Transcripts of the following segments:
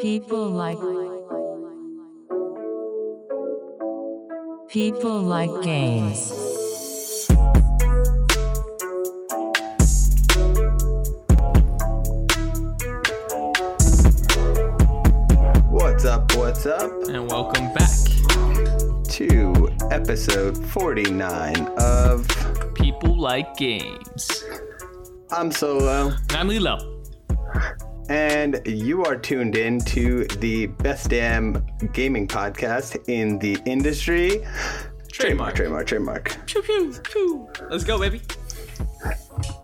People like People like games. What's up? What's up? and welcome back. To episode 49 of People like games. I'm Solo, I'm Lilo. And you are tuned in to the best damn gaming podcast in the industry. Trademark. trademark, trademark. Pew pew pew. Let's go, baby.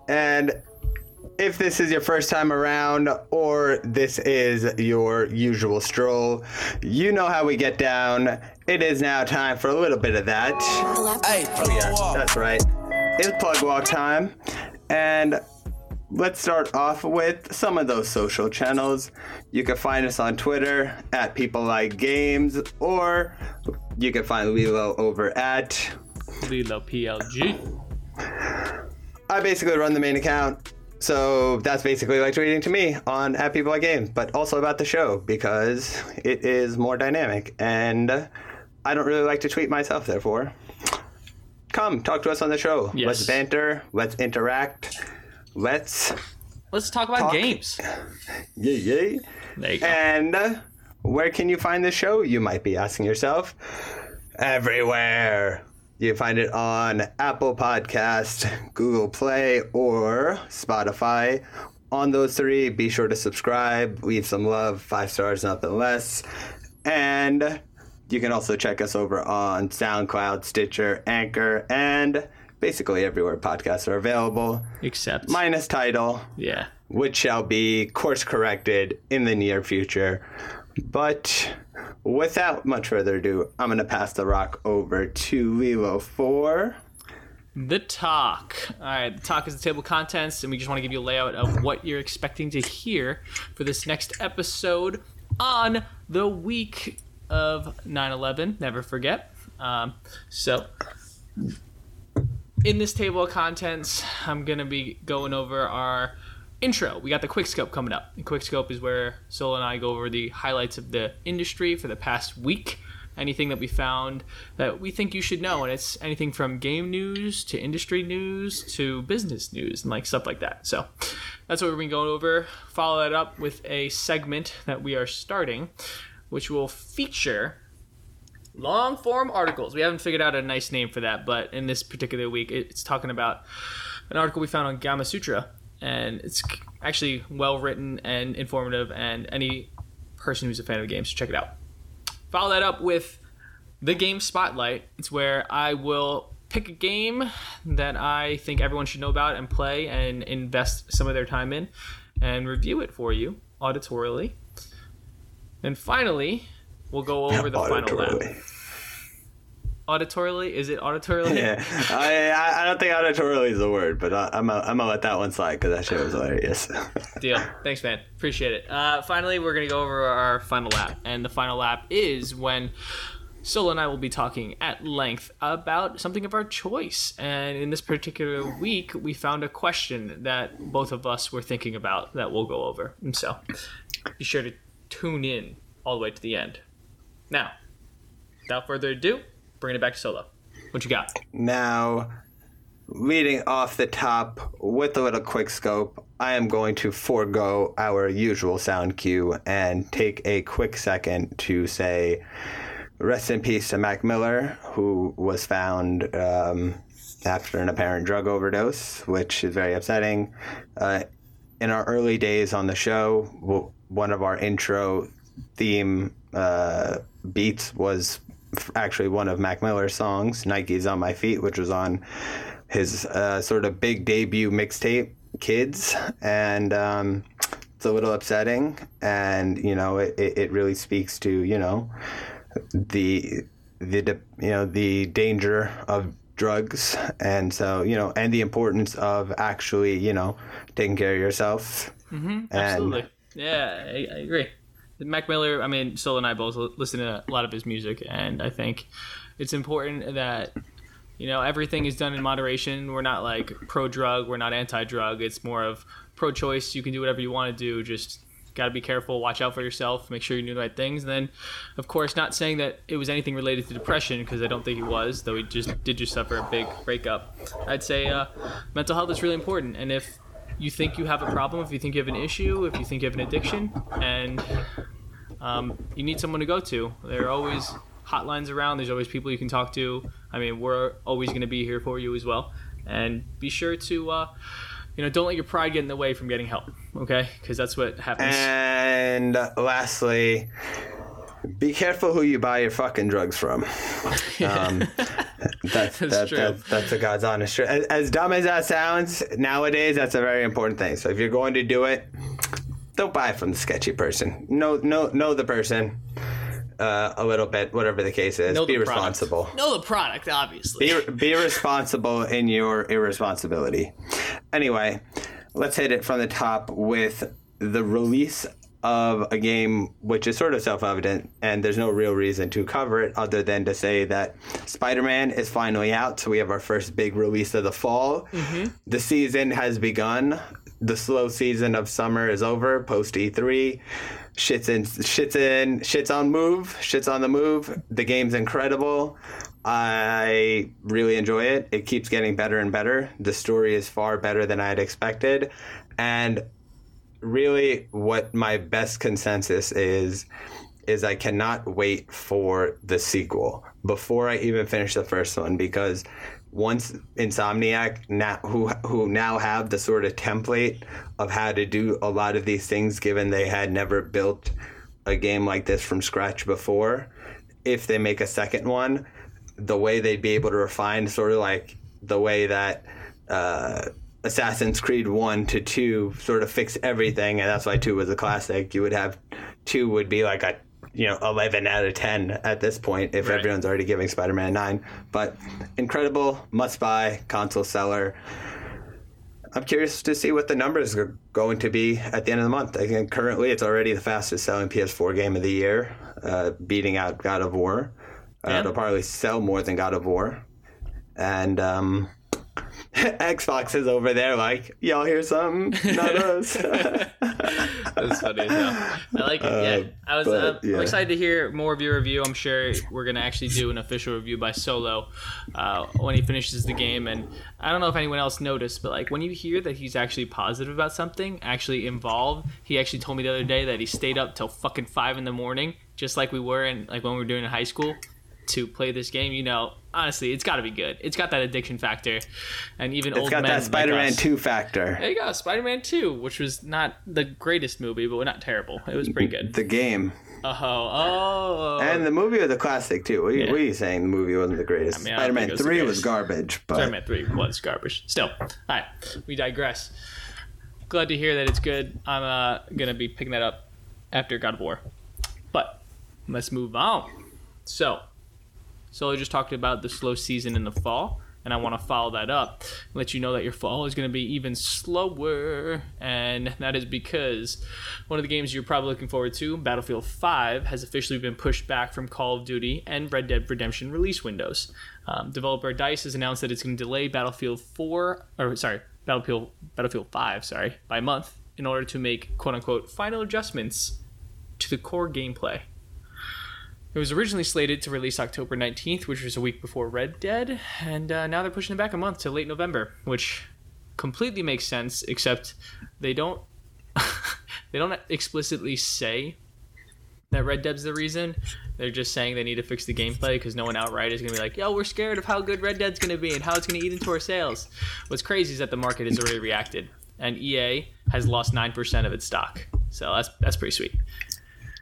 And if this is your first time around or this is your usual stroll, you know how we get down. It is now time for a little bit of that. Hey, Oh, yeah, that's right. It's plug walk time. And let's start off with some of those social channels. You can find us on Twitter at People Like Games, or you can find Lilo over at. Lilo PLG. I basically run the main account. So that's basically like tweeting to me on at People Like Games, but also about the show because it is more dynamic and I don't really like to tweet myself, therefore. Come, talk to us on the show. Yes. Let's banter, let's interact, let's Let's talk about Talk. games. yay yay. There you go. And uh, where can you find the show? You might be asking yourself. Everywhere. You find it on Apple Podcast, Google Play, or Spotify. On those three, be sure to subscribe, leave some love, five stars, nothing less. And you can also check us over on SoundCloud, Stitcher, Anchor, and basically everywhere podcasts are available, Except. minus title yeah. which shall be course corrected in the near future. But without much further ado, I'm going to pass the rock over to Lilo for. The talk. All right, the talk is the table of contents, and we just want to give you a layout of what you're expecting to hear for this next episode on the week of 9 11. Never forget. Um, so, in this table of contents, I'm going to be going over our intro. We got the quick scope coming up. Quick scope is where Sol and I go over the highlights of the industry for the past week. Anything that we found that we think you should know, and it's anything from game news to industry news to business news and like stuff like that. So that's what we're going over. Follow that up with a segment that we are starting, which will feature long form articles. We haven't figured out a nice name for that, but in this particular week, it's talking about an article we found on Gamasutra, and it's actually well written and informative. And any person who's a fan of the game should check it out. Follow that up with the game spotlight. It's where I will pick a game that I think everyone should know about and play and invest some of their time in, and review it for you auditorially. And finally, we'll go over the final lap. Auditorially. Auditorially? Is it auditorily? Yeah, I, I don't think auditorily is the word, but I, I'm gonna, I'm gonna let that one slide because that shit was hilarious. Deal. Thanks, man. Appreciate it. Uh, finally, we're going to go over our final lap. And the final lap is when Solo and I will be talking at length about something of our choice. And in this particular week, we found a question that both of us were thinking about that we'll go over. And so be sure to tune in all the way to the end. Now, without further ado, bringing it back to Solo. What you got? Now, leading off the top with a little quick scope, I am going to forego our usual sound cue and take a quick second to say rest in peace to Mac Miller, who was found um, after an apparent drug overdose, which is very upsetting. Uh, in our early days on the show, one of our intro theme uh, beats was actually one of Mac Miller's songs, Nike's on My Feet, which was on his uh, sort of big debut mixtape, Kids. And um, it's a little upsetting. And, you know, it, it really speaks to, you know, the, the, you know, the danger of drugs and so you know and the importance of actually you know taking care of yourself mm-hmm, Absolutely. Yeah, I, I agree. Mac Miller, I mean, Solo and I both listen to a lot of his music, and I think it's important that, you know, everything is done in moderation. We're not like pro drug, we're not anti drug. It's more of pro choice. You can do whatever you want to do, just got to be careful, watch out for yourself, make sure you're doing the right things. And then, of course, not saying that it was anything related to depression because I don't think he was, though he just did just suffer a big breakup. I'd say uh, mental health is really important, and if you think you have a problem, if you think you have an issue, if you think you have an addiction, and um, you need someone to go to, there are always hotlines around. There's always people you can talk to. I mean, we're always going to be here for you as well, and be sure to. Uh, you know, don't let your pride get in the way from getting help, okay? Because that's what happens. And lastly, be careful who you buy your fucking drugs from. Um, that's, that, true. That's, that's a God's honest truth. As, as dumb as that sounds, nowadays that's a very important thing. So if you're going to do it, don't buy from the sketchy person. Know know know the person uh, a little bit, whatever the case is. Know be the product. responsible. Know the product, obviously. Be, be responsible in your irresponsibility. Anyway, let's hit it from the top with the release of a game which is sort of self evident, and there's no real reason to cover it other than to say that Spider Man is finally out. So we have our first big release of the fall. Mm-hmm. The season has begun. The slow season of summer is over post E3 shit's in shit's in shit's on move shit's on the move the game's incredible i really enjoy it it keeps getting better and better the story is far better than i had expected and really what my best consensus is is i cannot wait for the sequel before i even finish the first one because once Insomniac now who who now have the sort of template of how to do a lot of these things given they had never built a game like this from scratch before if they make a second one the way they'd be able to refine sort of like the way that uh, Assassin's Creed 1 to 2 sort of fix everything and that's why 2 was a classic. You would have 2 would be like a you know 11 out of 10 at this point if Right. everyone's already giving spider-man 9 but incredible must buy console seller. I'm curious to see what the numbers are going to be at the end of the month. I think currently it's already the fastest selling ps4 game of the year uh, beating out god of war. Uh, Yeah. it'll probably sell more than god of war. And um Xbox is over there like, y'all hear something? Not us. That's funny. I like it. Yeah, I was. Uh, but, uh, I'm yeah. excited to hear more of your review. I'm sure we're gonna actually do an official review by Solo uh, when he finishes the game. And I don't know if anyone else noticed, but like when you hear that he's actually positive about something, actually involved. He actually told me the other day that he stayed up till fucking five in the morning, just like we were in like when we were doing in high school, to play this game. You know, honestly, it's got to be good. It's got that addiction factor, and even it's old got that Spider-Man us- 2 factor. there you go, Spider-Man 2, which was not the greatest movie, but not terrible. It was pretty good. The game. Oh, oh. And the movie was a classic too. What, are you- Yeah. what are you saying? The movie wasn't the greatest. mean, I don't Spider-Man Three was garbage, but Spider-Man 3 was garbage. Still. All right, we digress. Glad to hear that it's good. I'm uh, going to be picking that up after God of War. But let's move on. So, Solo just talked about the slow season in the fall, and I want to follow that up. Let you know that your fall is going to be even slower, and that is because one of the games you're probably looking forward to, Battlefield 5, has officially been pushed back from Call of Duty and Red Dead Redemption release windows. Um, developer Dice has announced that it's going to delay Battlefield 4, or sorry, Battlefield Battlefield 5, sorry, by a month in order to make quote unquote final adjustments to the core gameplay. It was originally slated to release October 19th, which was a week before Red Dead, and uh, now they're pushing it back a month to late November, which completely makes sense. Except they don't they don't explicitly say that Red Dead's the reason. They're just saying they need to fix the gameplay because no one outright is gonna be like, "Yo, we're scared of how good Red Dead's gonna be and how it's gonna eat into our sales." What's crazy is that the market has already reacted, and EA has lost nine percent of its stock. So that's that's pretty sweet.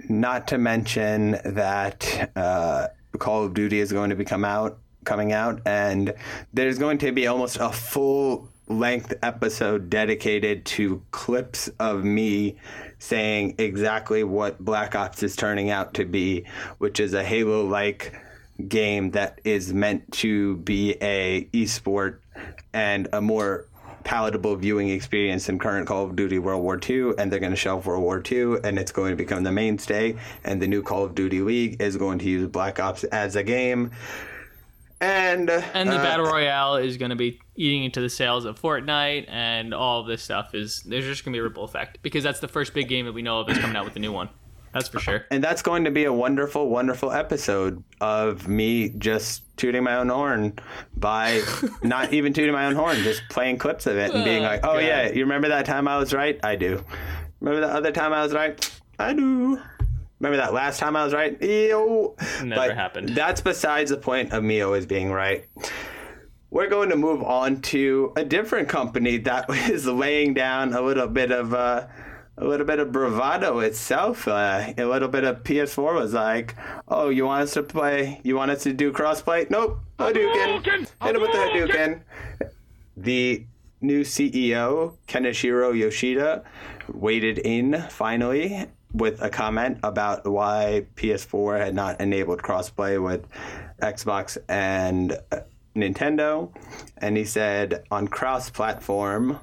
Not to mention that uh, Call of Duty is going to be come out, coming out, and there's going to be almost a full length episode dedicated to clips of me saying exactly what Black Ops is turning out to be, which is a Halo like game that is meant to be a esport and a more palatable viewing experience than current Call of Duty World War II, and they're going to shelve World War II, and it's going to become the mainstay. And the new Call of Duty League is going to use Black Ops as a game. And And the uh, battle royale is going to be eating into the sales of Fortnite, and all of this stuff is there's just going to be a ripple effect because that's the first big game that we know of that's coming out with the new one. That's for sure. and that's going to be a wonderful, wonderful episode of me just tooting my own horn by not even tooting my own horn, just playing clips of it and being like, "Oh God. yeah, you remember that time I was right? I do. Remember that other time I was right? I do. Remember that last time I was right? Yo. Never But happened. That's besides the point of me always being right. We're going to move on to a different company that is laying down a little bit of uh, a little bit of bravado itself. Uh, a little bit of PS4 was like, "Oh, you want us to play? You want us to do crossplay? Nope, Hadouken. Hit him with the Hadouken." The new CEO Kenichiro Yoshida waded in finally with a comment about why PS4 had not enabled crossplay with Xbox and Nintendo, and he said on cross-platform,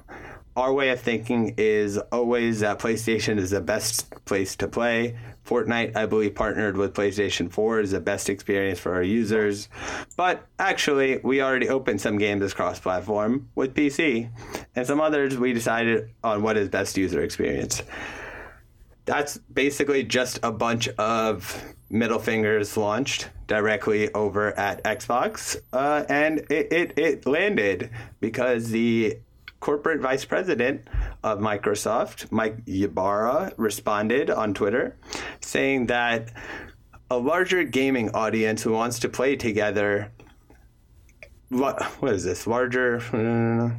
our way of thinking is always that PlayStation is the best place to play. Fortnite, I believe, partnered with PlayStation 4 is the best experience for our users. But actually, we already opened some games as cross platform with PC, and some others we decided on what is best user experience. That's basically just a bunch of middle fingers launched directly over at Xbox, uh, and it, it, it landed because the corporate vice president of Microsoft, Mike Ybarra, responded on Twitter saying that a larger gaming audience who wants to play together. What, what is this? Larger. Uh,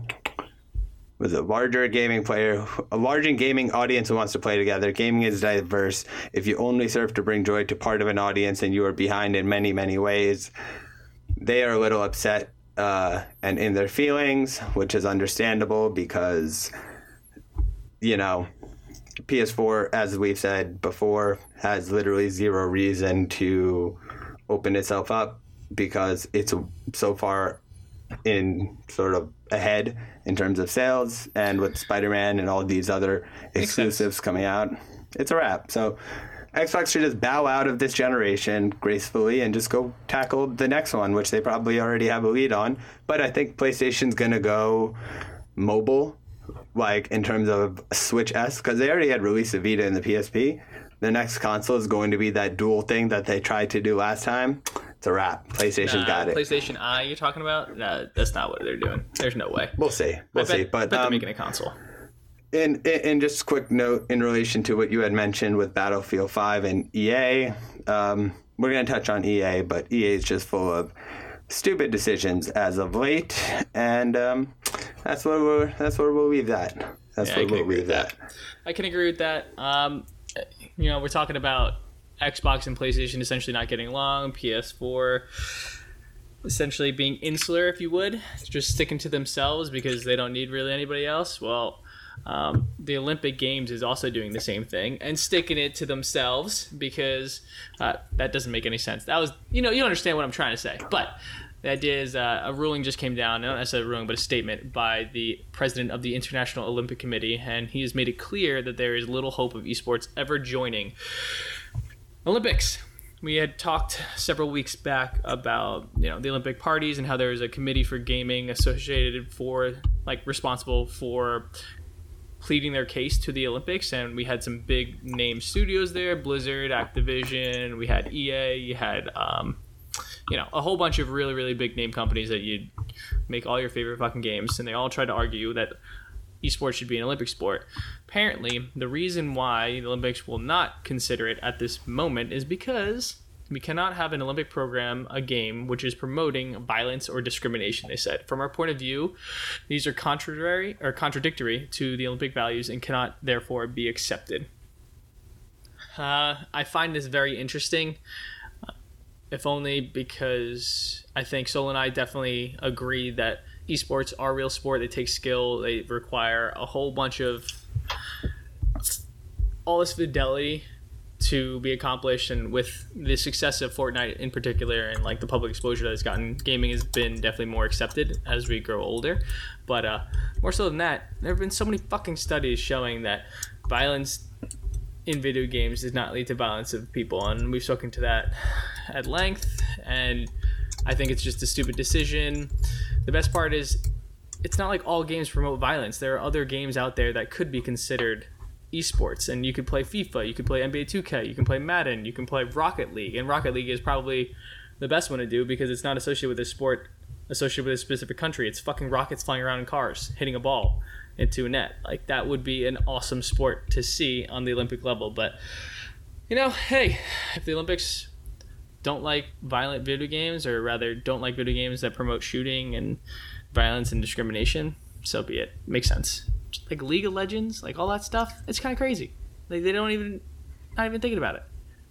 was a larger gaming player, a larger gaming audience who wants to play together. Gaming is diverse. If you only serve to bring joy to part of an audience and you are behind in many, many ways, they are a little upset uh, and in their feelings, which is understandable because, you know, PS4, as we've said before, has literally zero reason to open itself up because it's so far in sort of ahead in terms of sales and with Spider-Man and all these other exclusives coming out, it's a wrap. So Xbox should just bow out of this generation gracefully and just go tackle the next one, which they probably already have a lead on. But I think PlayStation's gonna go mobile, like in terms of Switch S, because they already had released the Vita and the PSP. The next console is going to be that dual thing that they tried to do last time. It's a wrap. PlayStation's Uh, got it. PlayStation I, you're talking about? No, that's not what they're doing. There's no way. We'll see. We'll I bet, see. But they're um, making a console. In in just a quick note in relation to what you had mentioned with Battlefield 5 and EA, um, we're going to touch on EA, but EA is just full of stupid decisions as of late, and um, that's where we're that's where we'll leave that. That's Yeah, I where can we'll agree leave with that. I can agree with that. Um, you know, we're talking about Xbox and PlayStation essentially not getting along, PS4 essentially being insular, if you would, just sticking to themselves because they don't need really anybody else. Well, um, the Olympic Games is also doing the same thing and sticking it to themselves because uh, that doesn't make any sense. That was, you know, you understand what I'm trying to say. But the idea is uh, a ruling just came down, not necessarily a ruling, but a statement by the president of the International Olympic Committee, and he has made it clear that there is little hope of esports ever joining Olympics. We had talked several weeks back about you know the Olympic parties and how there is a committee for gaming associated for like responsible for pleading their case to the Olympics, and we had some big name studios there: Blizzard, Activision. We had EA. You had um, you know a whole bunch of really really big name companies that you'd make all your favorite fucking games, and they all tried to argue that esports should be an Olympic sport. Apparently, the reason why the Olympics will not consider it at this moment is because we cannot have an Olympic program, a game, which is promoting violence or discrimination, they said. From our point of view, these are contrary or contradictory to the Olympic values and cannot therefore be accepted. Uh, I find this very interesting, uh, if only because I think Sol and I definitely agree that esports are real sport. They take skill. They require a whole bunch of all this fidelity to be accomplished and with the success of Fortnite in particular and like the public exposure that it's gotten gaming has been definitely more accepted as we grow older but uh, more so than that there have been so many fucking studies showing that violence in video games does not lead to violence of people and we've spoken to that at length and I think it's just a stupid decision. The best part is it's not like all games promote violence. There are other games out there that could be considered esports and you could play FIFA, you could play NBA 2K, you can play Madden, you can play Rocket League. And Rocket League is probably the best one to do because it's not associated with a sport associated with a specific country. It's fucking rockets flying around in cars, hitting a ball into a net. Like that would be an awesome sport to see on the Olympic level. But you know, hey, if the Olympics don't like violent video games, or rather don't like video games that promote shooting and violence and discrimination, so be it. Makes sense. Like League of Legends, like all that stuff, it's kind of crazy. Like they don't even, not even thinking about it.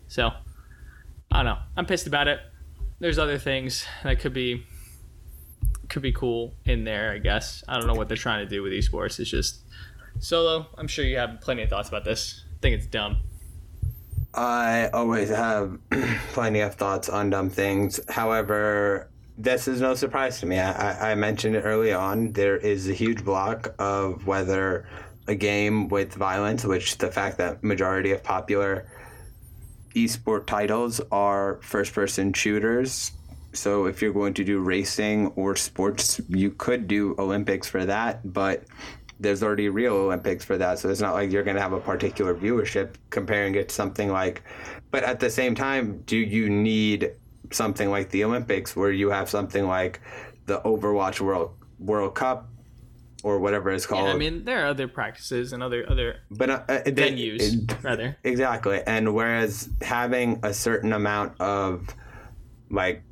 So, I don't know. I'm pissed about it. There's other things that could be could be cool in there, I guess. I don't know what they're trying to do with esports. It's just solo. I'm sure you have plenty of thoughts about this. I think it's dumb. I always have plenty of thoughts on dumb things. However, this is no surprise to me. I, I mentioned it early on. There is a huge block of whether a game with violence, which the fact that majority of popular esport titles are first person shooters. So if you're going to do racing or sports, you could do Olympics for that, but there's already real Olympics for that. So it's not like you're going to have a particular viewership comparing it to something like, but at the same time, do you need something like the Olympics where you have something like the Overwatch World World Cup or whatever it's called? Yeah, I mean, there are other practices and other other but uh, uh, venues, it- rather. Exactly. And whereas having a certain amount of like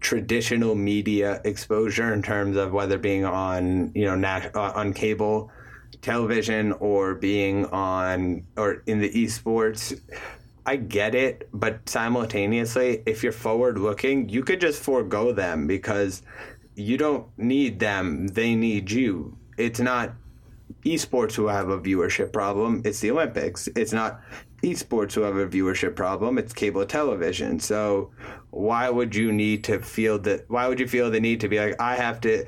traditional media exposure in terms of whether being on, you know, nat- uh, on cable television or being on or in the esports I get it, but simultaneously, if you're forward looking, you could just forego them because you don't need them. They need you. It's not esports who have a viewership problem, it's the Olympics. It's not esports who have a viewership problem, it's cable television. So why would you need to feel that why would you feel the need to be like I have to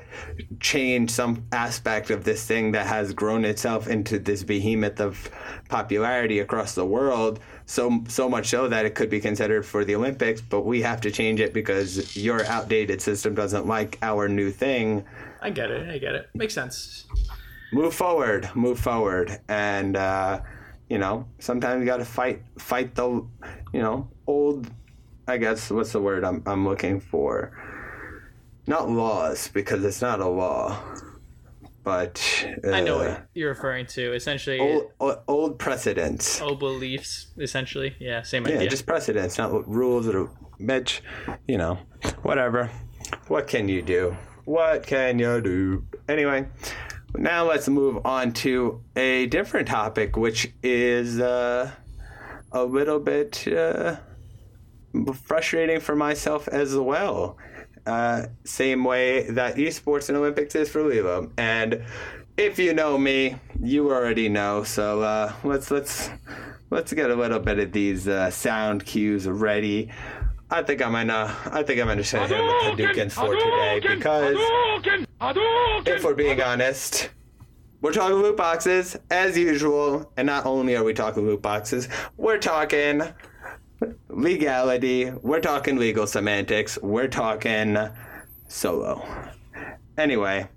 change some aspect of this thing that has grown itself into this behemoth of popularity across the world so so much so that it could be considered for the Olympics, but we have to change it because your outdated system doesn't like our new thing I get it. I get it. Makes sense. move forward, move forward, and uh, you know sometimes you got to fight fight the you know old. I guess what's the word I'm I'm looking for? Not laws because it's not a law, but uh, I know what you're referring to. Essentially, old, old precedents. old beliefs. Essentially, yeah, same Yeah, idea. just precedents, not rules or bitch. You know, whatever. What can you do? What can you do? Anyway, now let's move on to a different topic, which is uh, a little bit uh, frustrating for myself as well. Uh, same way that esports and Olympics is for Lilo. And if you know me, you already know. So uh, let's let's let's get a little bit of these uh, sound cues ready. I think I'm gonna I think I'm gonna sit here with the Hadouken for today because if we're being honest, we're talking loot boxes as usual, and not only are we talking loot boxes, we're talking legality, we're talking legal semantics, we're talking solo. Anyway,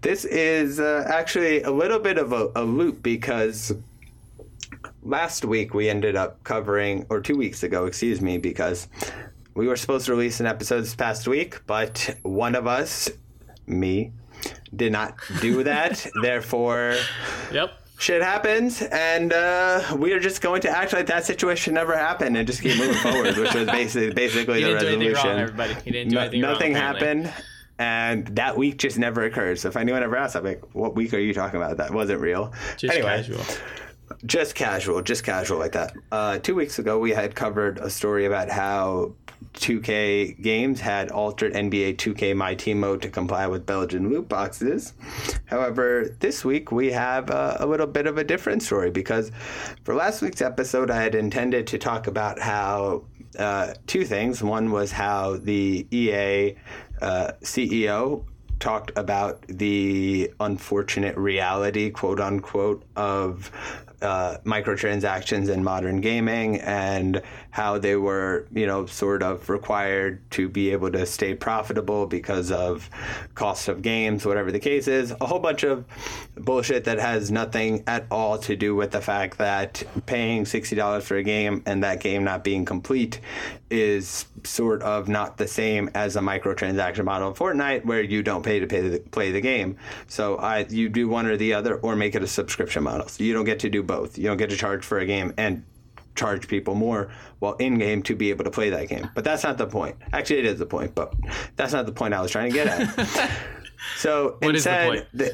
this is uh, actually a little bit of a, a loop because last week we ended up covering, or two weeks ago, excuse me, because we were supposed to release an episode this past week, but one of us, me, did not do that. Therefore, yep. shit happens, and uh, we are just going to act like that situation never happened and just keep moving forward, which was basically basically the didn't do anything resolution. wrong, everybody. You didn't do No- anything wrong. nothing happened, and that week just never occurred. So if anyone ever asks, I'm like, "What week are you talking about? That wasn't real." Just anyway, casual. Just casual, just casual like that. Uh, two weeks ago, we had covered a story about how 2K Games had altered NBA 2K My Team mode to comply with Belgian loot boxes. However, this week we have uh, a little bit of a different story because for last week's episode, I had intended to talk about how uh, two things. One was how the EA uh, CEO talked about the unfortunate reality, quote unquote, of uh, microtransactions in modern gaming and how they were, you know, sort of required to be able to stay profitable because of cost of games, whatever the case is. A whole bunch of bullshit that has nothing at all to do with the fact that paying $60 for a game and that game not being complete is sort of not the same as a microtransaction model in Fortnite where you don't pay to pay the, play the game. So I, you do one or the other or make it a subscription model. So you don't get to do both. You don't get to charge for a game and charge people more while in game to be able to play that game. But that's not the point. Actually, it is the point, but that's not the point I was trying to get at. So What is the instead, point? th-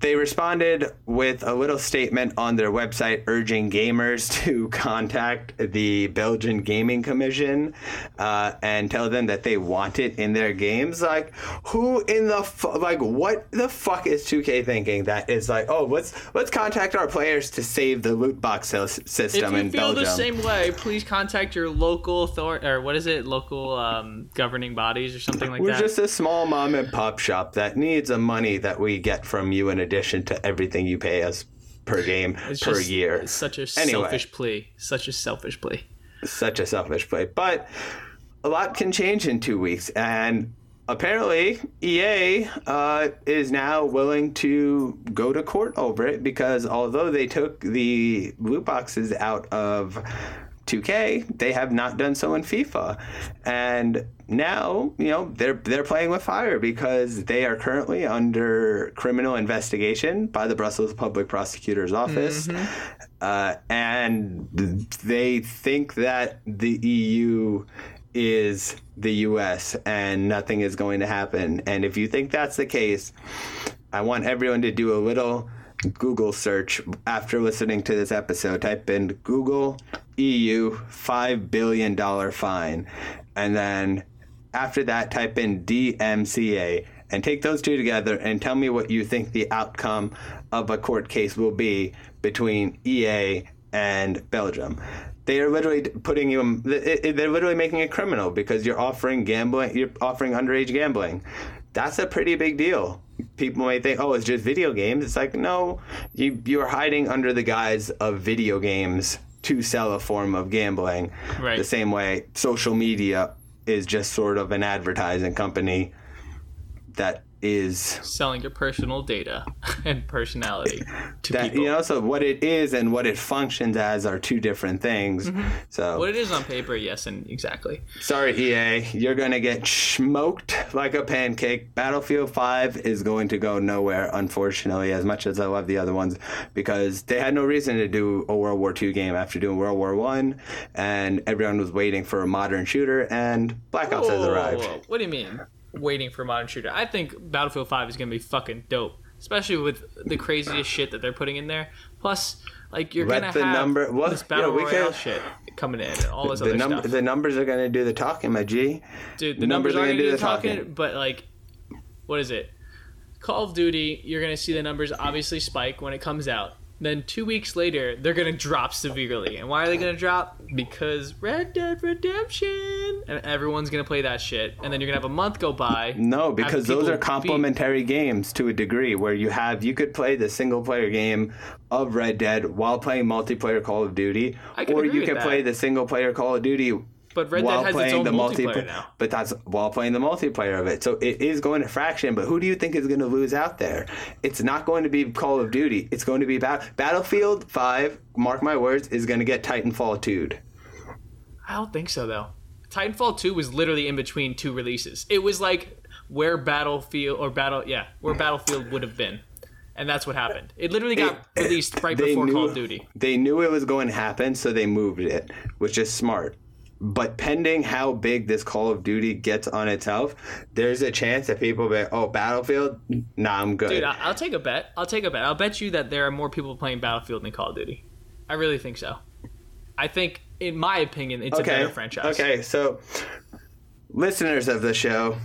they responded with a little statement on their website urging gamers to contact the Belgian Gaming Commission uh, and tell them that they want it in their games. Like, who in the fu- like what the fuck is 2K thinking that is like, oh, let's let's contact our players to save the loot box sys- If system you in feel Belgium. the same way, please contact your local authority or what is it, local um, governing bodies or something like that? We're just a small mom and pop shop that needs the money that we get from you in addition to everything you pay us per game It's per just- year. It's such a Anyway. selfish plea. Such a selfish plea. Such a selfish play. But a lot can change in two weeks. And apparently, EA uh, is now willing to go to court over it because although they took the loot boxes out of 2K, they have not done so in FIFA. And now, you know, they're they're playing with fire because they are currently under criminal investigation by the Brussels Public Prosecutor's Office. Uh, and they think that the EU is the US and nothing is going to happen. And if you think that's the case, I want everyone to do a little Google search after listening to this episode. Type in Google EU $5 billion fine. And then after that, type in DMCA and take those two together and tell me what you think the outcome of a court case will be between EA and Belgium. They are literally putting you. They're literally making it criminal because you're offering gambling. You're offering underage gambling. That's a pretty big deal. People may think, "Oh, it's just video games." It's like, no, you you are hiding under the guise of video games to sell a form of gambling. Right. The same way social media is just sort of an advertising company that is Selling your personal data and personality to that people. you know so what it is and what it functions as are two different things mm-hmm. so what it is on paper, yes, and exactly. sorry ea you're gonna get smoked like a pancake battlefield 5 is going to go nowhere unfortunately as much as i love the other ones because they had no reason to do a world war ii game after doing world war one and everyone was waiting for a modern shooter and black ops has arrived whoa, whoa. What do you mean? Waiting for modern shooter? I think Battlefield 5 is gonna be fucking dope, especially with the craziest shit that they're putting in there. Plus, like you're Let gonna the have number- well, this battle yeah, royale can- shit coming in and all this the, other num- stuff. the numbers are going to do the talking my g Dude, the numbers, numbers are gonna gonna do the talking, talking. but like, what is it? Call of Duty, you're gonna see the numbers obviously spike when it comes out. Then two weeks later, they're gonna drop severely. And why are they gonna drop? Because Red Dead Redemption, and everyone's gonna play that shit. And then you're gonna have a month go by. No, because those are beat- complementary games to a degree where you have you could play the single player game of Red Dead while playing multiplayer Call of Duty, or you that. play the single player Call of Duty But Red while Dead has its own the multiplayer multiplayer. now. But that's while playing the multiplayer of it. So it is going to fraction. But who do you think is going to lose out there? It's not going to be Call of Duty. It's going to be Bat- Battlefield Five. Mark my words, is going to get Titanfall 2 I don't think so though. Titanfall 2 was literally in between two releases. It was like where Battlefield or Battle yeah, where Battlefield would have been. And that's what happened. It literally got released right before knew, Call of Duty. They knew it was going to happen, so they moved it, which is smart. But pending how big this Call of Duty gets on itself, there's a chance that people be, oh, Battlefield, nah, I'm good. Dude, I'll take a bet. I'll take a bet. I'll bet you that there are more people playing Battlefield than Call of Duty. I really think so. I think, in my opinion, it's a better franchise. okay. So, listeners of the show,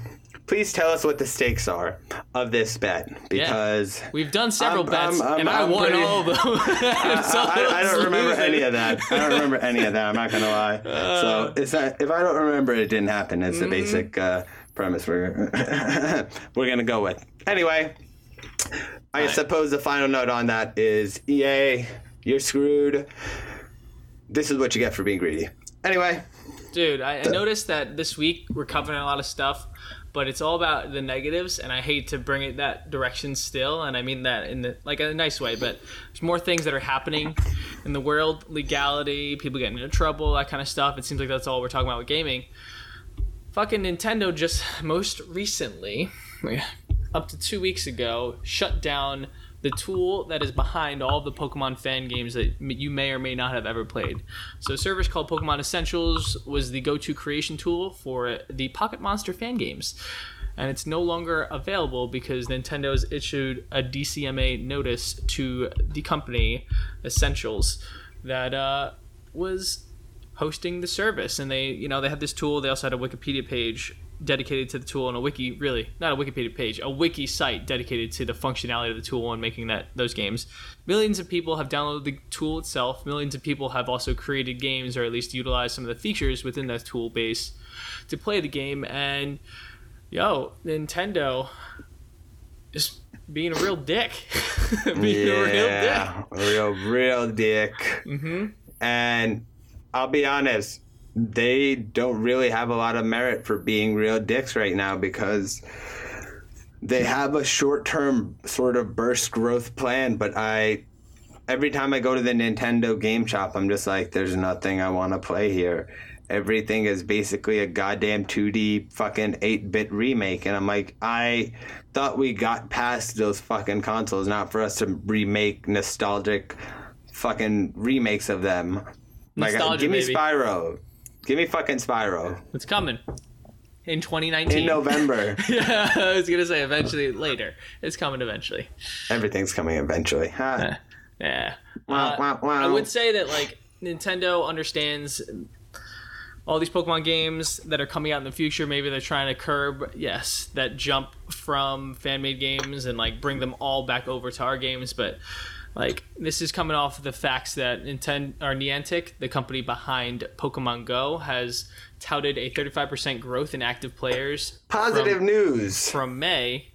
please tell us what the stakes are of this bet because We've done several I'm- bets, I'm- I'm- and I won pretty- all of them. I, I don't remember any of that. I don't remember any of that. I'm not gonna lie. so it's not, if I don't remember, it didn't happen. It's the Mm-hmm. basic uh, premise we're we're gonna go with. Anyway, I suppose the final note on that is EA. you're screwed. This is what you get for being greedy. Anyway, Dude, I, I noticed that this week we're covering a lot of stuff, but it's all about the negatives, and I hate to bring it that direction still, and I mean that in the like a nice way. But there's more things that are happening in the world, legality, people getting into trouble, that kind of stuff. It seems like that's all we're talking about with gaming. Fucking Nintendo just most recently, up to two weeks ago, shut down the tool that is behind all the Pokemon fan games that you may or may not have ever played. So, a service called Pokemon Essentials was the go to creation tool for the Pocket Monster fan games. And it's no longer available because Nintendo has issued a DCMA notice to the company Essentials that uh, was hosting the service. And they, you know, they had this tool. They also had a Wikipedia page dedicated to the tool and a wiki really not a wikipedia page a wiki site dedicated to the functionality of the tool and making that those games. Millions of people have downloaded the tool itself. Millions of people have also created games or at least utilized some of the features within that tool base to play the game. And yo nintendo is being a real dick. Being a real dick. yeah, real, real dick. Mm-hmm. And I'll be honest, they don't really have a lot of merit for being real dicks right now because they have a short-term sort of burst growth plan. But I, every time I go to the Nintendo game shop, I'm just like, there's nothing I want to play here. Everything is basically a goddamn 2D fucking 8-bit remake, and I'm like, I thought we got past those fucking consoles, not for us to remake nostalgic fucking remakes of them. Like, give me baby. Spyro. Give me fucking Spyro. it's coming in 2019 In November. yeah i was gonna say eventually later it's coming eventually Everything's coming eventually. Huh? Yeah. Wow, Uh, wow, wow. I would say that like Nintendo understands all these Pokemon games that are coming out in the future. Maybe they're trying to curb, yes, that jump from fan made games and like bring them all back over to our games. But like this is coming off the facts that Nintendo or Niantic, the company behind Pokemon Go, has touted a 35% growth in active players. Positive from- news. from May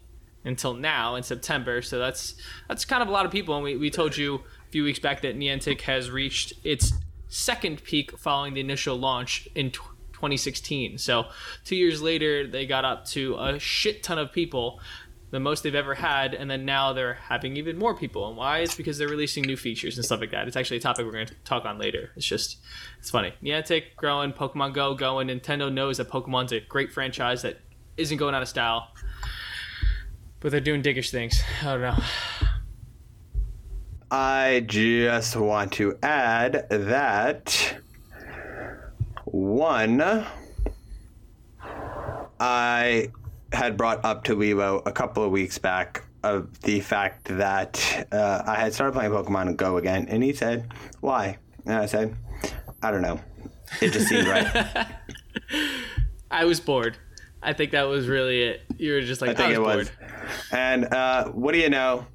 until now in September. So that's that's kind of a lot of people. And we, we told you a few weeks back that Niantic has reached its second peak following the initial launch in tw 2016. So two years later, they got up to a shit ton of people. The most they've ever had, and then now they're having even more people. And why? It's because they're releasing new features and stuff like that. It's actually a topic we're going to talk on later. It's just, it's funny. Niantic growing, Pokemon Go going. Nintendo knows that Pokemon's a great franchise that isn't going out of style but they're doing dickish things. I don't know. I just want to add that one, I had brought up to Lilo a couple of weeks back of the fact that uh, I had started playing Pokemon Go again, and he said, "Why?" And I said, "I don't know. It just seemed right." I was bored. I think that was really it. You were just like, I think was it was. And uh, what do you know?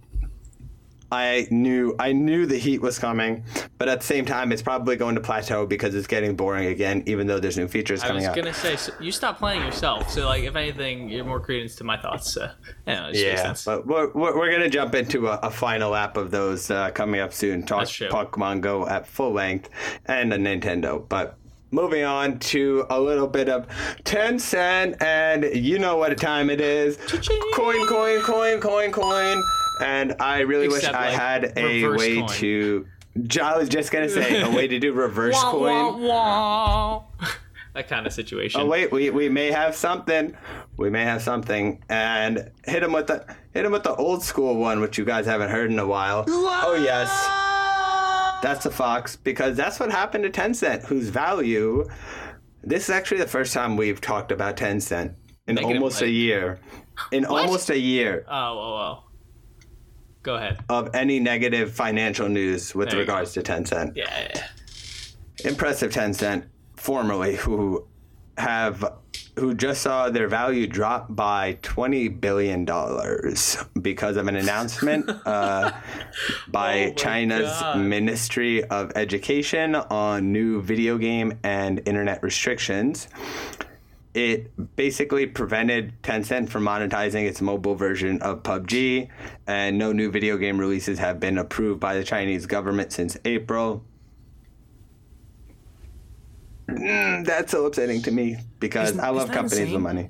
I knew I knew the heat was coming, but at the same time, it's probably going to plateau because it's getting boring again. Even though there's new features coming up. I was gonna say, so you stop playing yourself. So, like, if anything, you're more credence to my thoughts. So, yeah, it Yeah, but we're, we're, gonna jump into a, a final lap of those uh, coming up soon. Talk. Pokemon Go at full length and a Nintendo, but. Moving on to a little bit of Tencent, and you know what time it is. Coin, coin, coin, coin, coin. And I really Except, wish I like, had a way coin. to. I was just gonna say a way to do reverse Wah, coin. wah, wah. that kind of situation. Oh wait, we, we may have something. We may have something, and hit him with the hit him with the old school one, which you guys haven't heard in a while. Oh yes, that's a fox because that's what happened to Tencent, whose value. This is actually the first time we've talked about Tencent in Negative, almost a year. In almost a year Oh, oh, oh. Go ahead. of any negative financial news with There regards to Tencent. Yeah, impressive Tencent, formerly who have who just saw their value drop by twenty billion dollars because of an announcement uh, by Oh China's God. Ministry of Education on new video game and internet restrictions. It basically prevented Tencent from monetizing its mobile version of PUBG, and no new video game releases have been approved by the Chinese government since April. Mm, that's so upsetting to me because Isn't- I love companies insane? with money.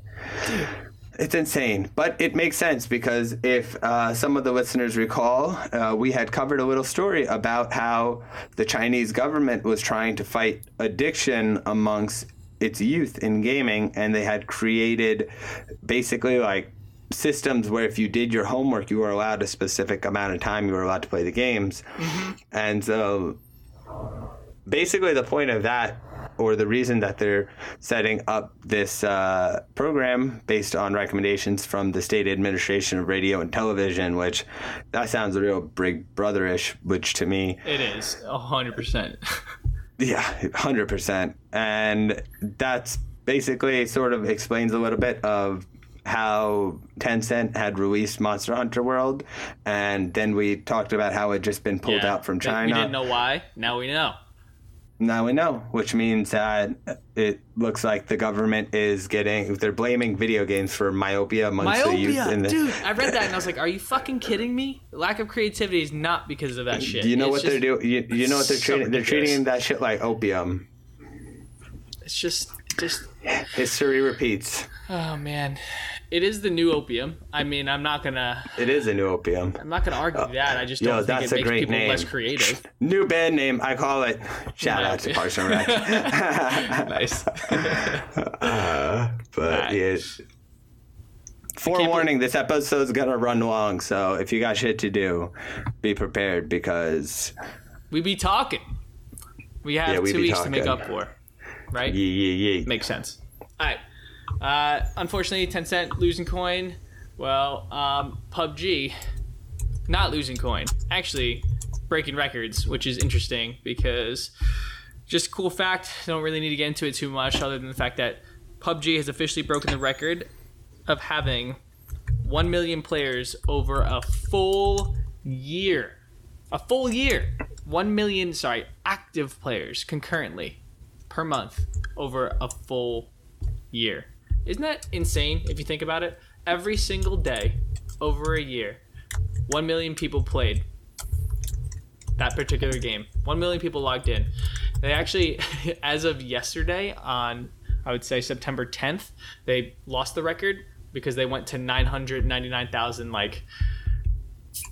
It's insane, but it makes sense because if uh, some of the listeners recall, uh, we had covered a little story about how the Chinese government was trying to fight addiction amongst its youth in gaming, and they had created basically like systems where if you did your homework, you were allowed a specific amount of time you were allowed to play the games. And so basically the point of that or the reason that they're setting up this uh, program based on recommendations from the state administration of radio and television which that sounds a real big brotherish which to me It is a hundred percent. yeah 100% and that's basically sort of explains a little bit of how Tencent had released Monster Hunter World, and then we talked about how it just been pulled out from China. We didn't know why. Now we know. Now we know, which means that it looks like the government is getting, they're blaming video games for myopia amongst the youth. Myopia, In the, dude. I read that and I was like, "Are you fucking kidding me? Lack of creativity is not because of that shit." Do you know It's what they're doing? You, you know what they're so treating? They're treating that shit like opium. It's just, just. History repeats. Oh man, it is the new opium. I mean, I'm not gonna, It is a new opium. I'm not gonna argue that. I just don't think that's it a makes people name. less creative. New band name. I call it. Shout out to Yeah. Parks and Rec. nice. Uh, but Alright. yeah. Forewarning, this episode's gonna run long, so if you got shit to do, be prepared because we be talking. We have Yeah, we two be weeks to make up for, right? yee yee yee. Makes sense. All right. Uh, unfortunately, Tencent losing coin. Well, um, PUBG not losing coin. Actually, breaking records, which is interesting because just cool fact. Don't really need to get into it too much, other than the fact that PUBG has officially broken the record of having one million players over a full year. A full year. One million, sorry, active players concurrently per month over a full year. Isn't that insane if you think about it? Every single day over a year, 1 million people played that particular game. 1 million people logged in. They actually, as of yesterday, on I would say September 10th, they lost the record because they went to 999,000 like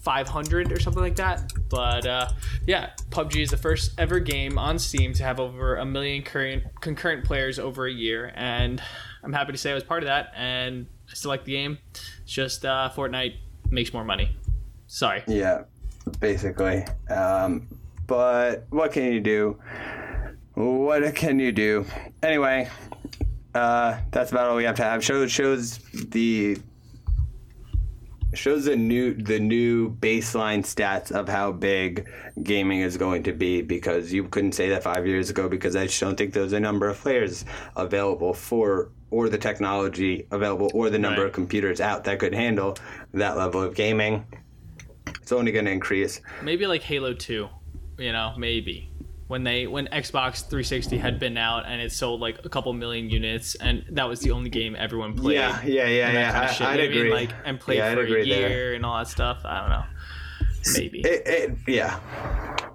500 or something like that. But uh, yeah, PUBG is the first ever game on Steam to have over a million current concurrent players over a year, and I'm happy to say I was part of that. And I still like the game. It's just uh, Fortnite makes more money. Sorry. Yeah, basically. Um, but what can you do? What can you do? Anyway, uh, that's about all we have to have. Shows shows the shows the new the new baseline stats of how big gaming is going to be because you couldn't say that five years ago because I just don't think there's a number of players available for or the technology available or the number Right. of computers out that could handle that level of gaming. It's only going to increase. Maybe like Halo 2, you know, maybe. When they when Xbox 360 had been out and it sold like a couple million units and that was the only game everyone played. Yeah, yeah, yeah, yeah. kind of I, shit. I'd you know I mean? agree. Like and played Yeah, for a year there. and all that stuff. I don't know. Maybe. It, it, yeah,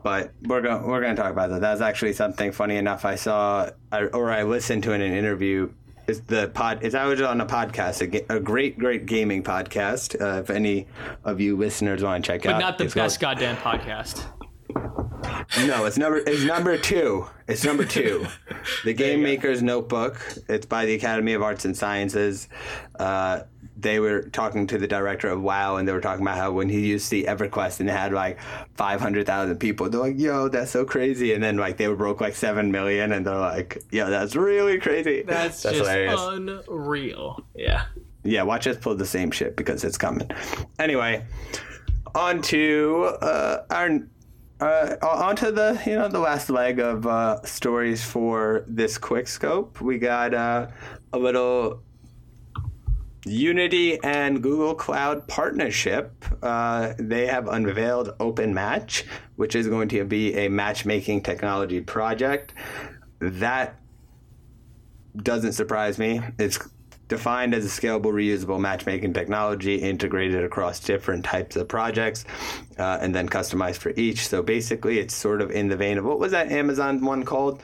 but we're going we're going to talk about that. That's actually something funny enough. I saw I, or I listened to in an interview. Is the pod? Is I was on a podcast, a, a great, great gaming podcast. Uh, if any of you listeners want to check but out, but not the it's called- best goddamn podcast. No, it's number it's number two. It's number two. The Game Maker's Notebook. It's by the Academy of Arts and Sciences. Uh, they were talking to the director of WoW, and they were talking about how when he used the EverQuest and it had like five hundred thousand people, they're like, "Yo, that's so crazy!" And then like they broke like seven million, and they're like, "Yo, that's really crazy." That's, just hilarious. unreal. Yeah. Yeah, watch us pull the same shit because it's coming. Anyway, on to uh, our uh, on to the you know the last leg of uh, stories for this quick scope. We got uh, a little Unity and Google Cloud partnership. Uh, they have unveiled Open Match, which is going to be a matchmaking technology project that doesn't surprise me. It's defined as a scalable, reusable matchmaking technology integrated across different types of projects uh, and then customized for each. So basically, it's sort of in the vein of what was that Amazon one called?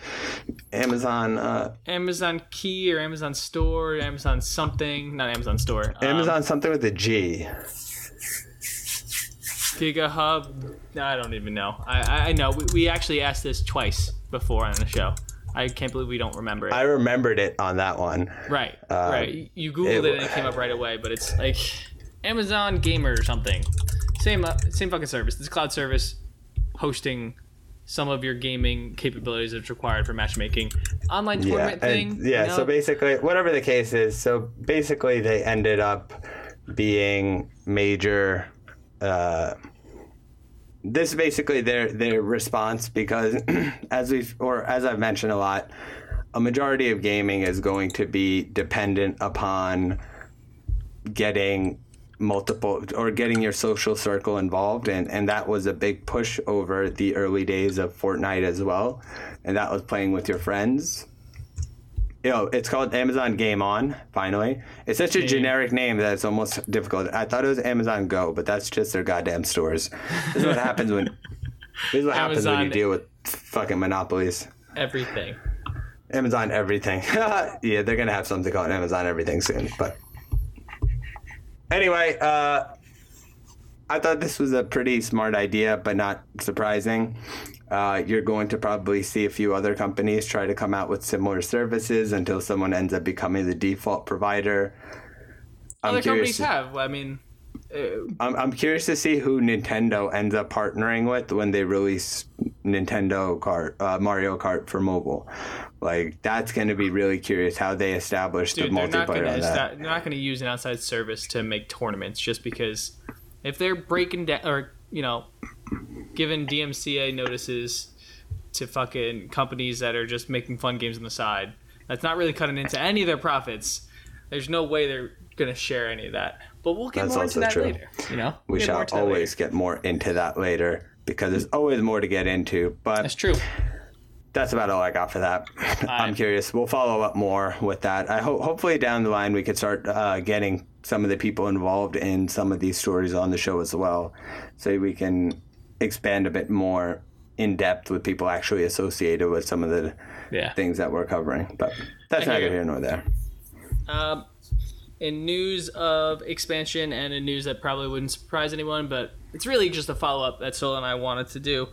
Amazon. Uh, Amazon Key or Amazon Store, Amazon something, not Amazon Store. um, Amazon something with a G. Giga Hub. I don't even know. I I, I know we, we actually asked this twice before on the show. I can't believe we don't remember it. I remembered it on that one. right, right. You googled it- it, and it came up right away, but it's like Amazon Gamer or something. Same uh, same fucking service. This cloud service hosting some of your gaming capabilities that's required for matchmaking. Online Yeah, tournament thing. and, yeah. you know? So basically, whatever the case is, so basically they ended up being major. Uh, this is basically their their response because, as we've or as I've mentioned a lot, a majority of gaming is going to be dependent upon getting multiple or getting your social circle involved. And and that was a big push over the early days of Fortnite as well. And that was playing with your friends you know, it's called Amazon Game On. Finally, it's such a generic name that it's almost difficult. I thought it was Amazon Go, but that's just their goddamn stores. This is what happens when. This is what happens when you deal with fucking monopolies. everything. Amazon Everything. yeah, they're gonna have something called Amazon Everything soon. But anyway, uh, I thought this was a pretty smart idea, but not surprising. Uh, you're going to probably see a few other companies try to come out with similar services until someone ends up becoming the default provider. I'm Other companies have. I mean, uh, I'm, I'm curious to see who Nintendo ends up partnering with when they release Nintendo Kart, uh, Mario Kart for mobile. Like that's going to be really curious how they establish dude, the not multiplayer gonna that. they're not gonna use an outside service to make tournaments just because if they're breaking down or you know giving DMCA notices to fucking companies that are just making fun games on the side, that's not really cutting into any of their profits. There's no way they're gonna share any of that. But we'll get That's more into that true. later. You know, we We'll shall always get more into that later because there's always more to get into. But That's true. that's about all I got for that. I'm curious. We'll follow up more with that. I hope hopefully down the line we could start uh, getting some of the people involved in some of these stories on the show as well, so we can expand a bit more in depth with people actually associated with some of the Yeah. things that we're covering. But that's I neither you. here nor there. Um, in news of expansion and in news that probably wouldn't surprise anyone, but it's really just a follow up that Sol and I wanted to do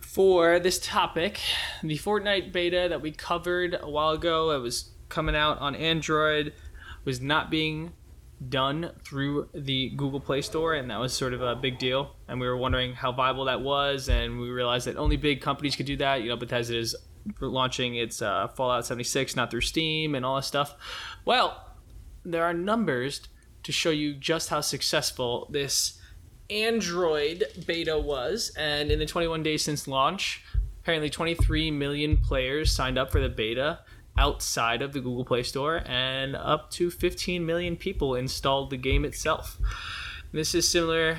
for this topic. The Fortnite beta that we covered a while ago, it was coming out on Android, was not being done through the Google Play Store, and that was sort of a big deal. And we were wondering how viable that was, and we realized that only big companies could do that. You know, Bethesda is launching its uh, Fallout 76 not through Steam and all this stuff. Well, there are numbers to show you just how successful this Android beta was, and in the 21 days since launch, apparently 23 million players signed up for the beta outside of the Google Play Store, and up to 15 million people installed the game itself. This is similar,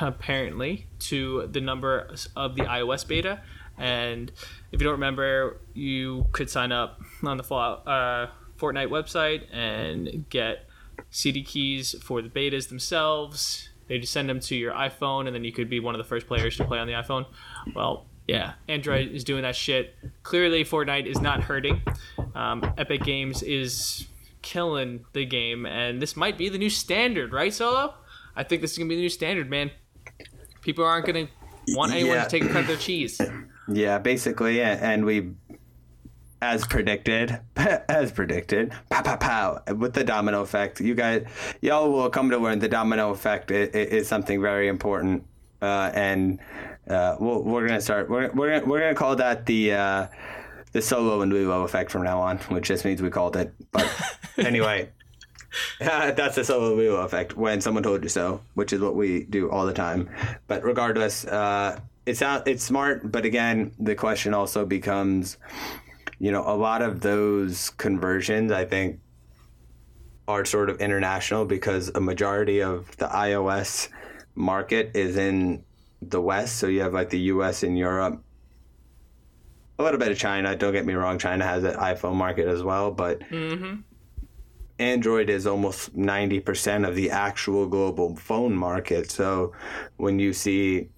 apparently, to the number of the iOS beta. And if you don't remember, you could sign up on the Fallout uh, Fortnite website and get CD keys for the betas themselves. They just send them to your iPhone, and then you could be one of the first players to play on the iPhone. Well, yeah, Android is doing that shit. Clearly, Fortnite is not hurting. Um, Epic Games is killing the game, and this might be the new standard, right, Solo? I think this is gonna be the new standard, man. People aren't gonna want anyone Yeah. to take a cut of their cheese. Yeah, basically, a- and we, as predicted, as predicted, pow pow pow, with the domino effect. You guys, y'all will come to learn the domino effect is, is something very important, uh, and uh, we'll, we're gonna start. We're we're gonna, we're gonna call that the. Uh, the solo and Lilo effect from now on, which just means we called it. But anyway, that's the solo Lilo effect when someone told you so, which is what we do all the time. But regardless, uh, it's not it's smart. But again, the question also becomes, you know, a lot of those conversions, I think, are sort of international because a majority of the iOS market is in the West. So you have like the U.S. and Europe a little bit of China. Don't get me wrong, China has an iPhone market as well, but mm-hmm. Android is almost 90% of the actual global phone market. So when you see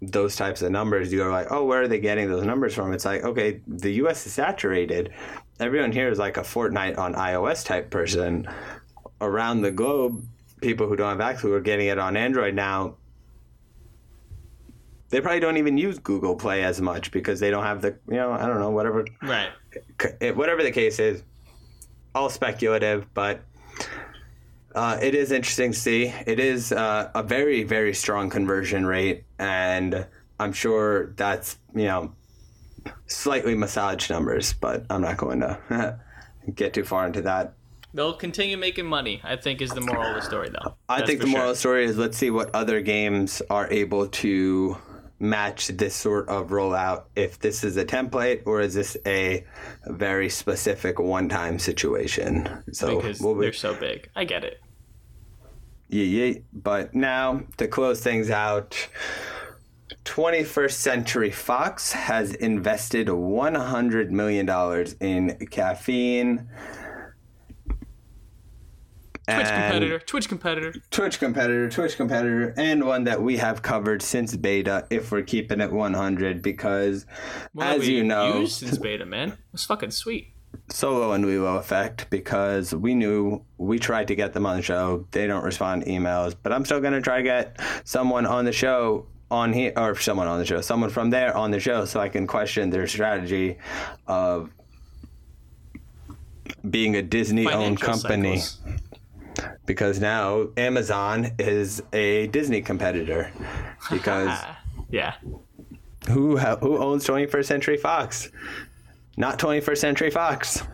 those types of numbers, you're like, oh, where are they getting those numbers from? It's like, okay, the US is saturated. Everyone here is like a Fortnite on iOS type person. Around the globe, people who don't have access who are getting it on Android now. They probably don't even use Google Play as much because they don't have the, you know, I don't know, whatever Right. it- whatever the case is, all speculative, but uh, it is interesting to see. It is uh, a very, very strong conversion rate, and I'm sure that's you know slightly massaged numbers, but I'm not going to get too far into that. They'll continue making money. I think is the moral of the story, though. I That's think the moral sure. of the story is let's see what other games are able to match this sort of rollout. If this is a template or is this a very specific one-time situation? So because we'll be- they're so big. I get it. yeah, yeah. But now to close things out. 21st Century Fox has invested $100 million in caffeine. Twitch competitor. Twitch competitor. Twitch competitor, Twitch competitor, and one that we have covered since beta if we're keeping it 100 because, that as you know, since beta, man. It was fucking sweet. Solo and Lilo effect because we knew we tried to get them on the show. They don't respond to emails, but I'm still going to try to get someone on the show on here, or someone on the show, someone from there on the show so I can question their strategy of being a Disney owned company cycles. Because now Amazon is a Disney competitor because Ah, yeah. who ha- who owns 21st Century Fox? Not 21st Century Fox.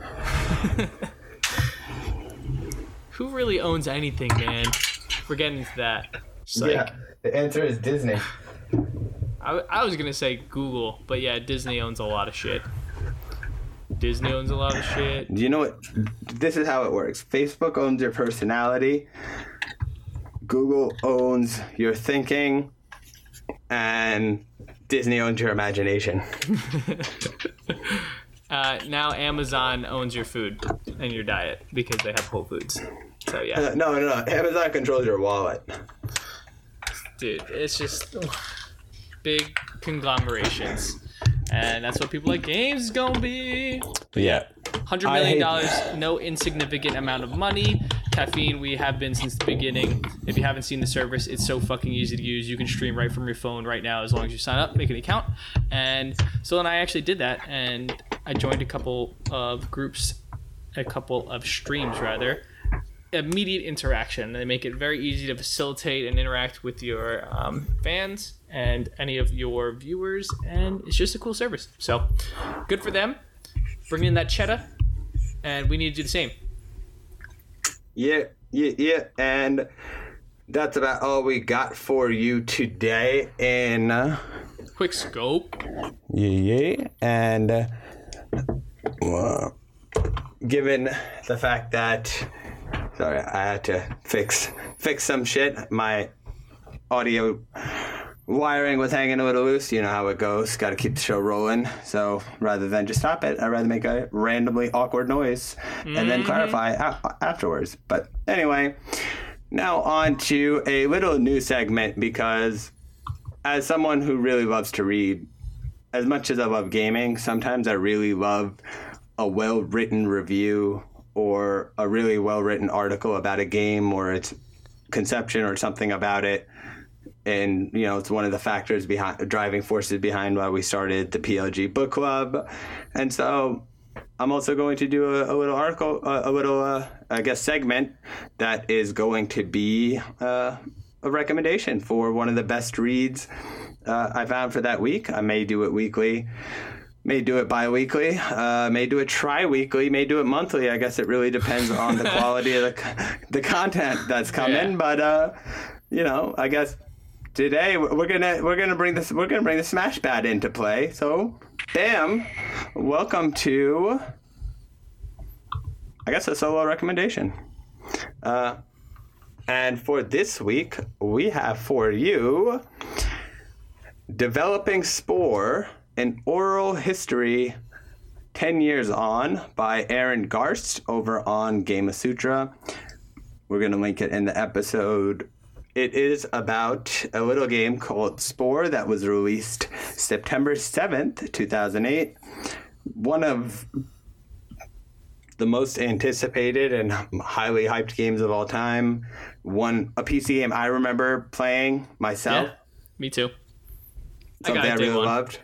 Who really owns anything, man? We're getting into that. It's like, the answer is Disney. I, I was gonna say Google, but yeah, Disney owns a lot of shit. Disney owns a lot of shit. Do you know what? This is how it works. Facebook owns your personality. Google owns your thinking, and Disney owns your imagination. Uh, now Amazon owns your food and your diet because they have Whole Foods. So yeah, Uh, no, no, no. Amazon controls your wallet. dude, it's just big conglomerations, and that's what people like games is gonna be. Yeah. Hundred million dollars, no insignificant amount of money. Caffeine, we have been since the beginning. If you haven't seen the service, it's so fucking easy to use. You can stream right from your phone right now as long as you sign up, make an account. And so then I actually did that, and I joined a couple of groups, a couple of streams rather. Immediate interaction. They make it very easy to facilitate and interact with your um, fans and any of your viewers, and it's just a cool service. So, good for them bring in that cheddar, and we need to do the same. Yeah, yeah, yeah. And that's about all we got for you today in. Uh, Quick scope. Yeah, yeah. And uh, well, given the fact that, sorry, I had to fix fix some shit. My audio wiring was hanging a little loose. You know how it goes. Got to keep the show rolling. So rather than just stop it, I'd rather make a randomly awkward noise and then mm-hmm. clarify a- afterwards. But anyway, now on to a little new segment because as someone who really loves to read, as much as I love gaming, sometimes I really love a well written review or a really well written article about a game or its conception or something about it. And you know, it's one of the factors behind driving forces behind why we started the PLG book club. And so I'm also going to do a, a little article, a, a little, uh, I guess, segment that is going to be uh, a recommendation for one of the best reads uh, I found for that week. I may do it weekly, may do it bi-weekly, uh, may do it tri-weekly, may do it monthly. I guess it really depends on the quality of the, the content that's coming. Yeah. But uh, you know, I guess today we're gonna we're gonna bring this we're gonna bring the Smash Pad into play. So, bam, welcome to I guess a solo recommendation. Uh, and for this week, we have for you Developing Spore an oral history 10 years on by Aaron Garst over on Gamasutra. We're going to link it in the episode. It is about a little game called Spore that was released September 7th, 2008. One of the most anticipated and highly hyped games of all time. One a PC game I remember playing myself. Yeah, me too. Something I, day really one. loved.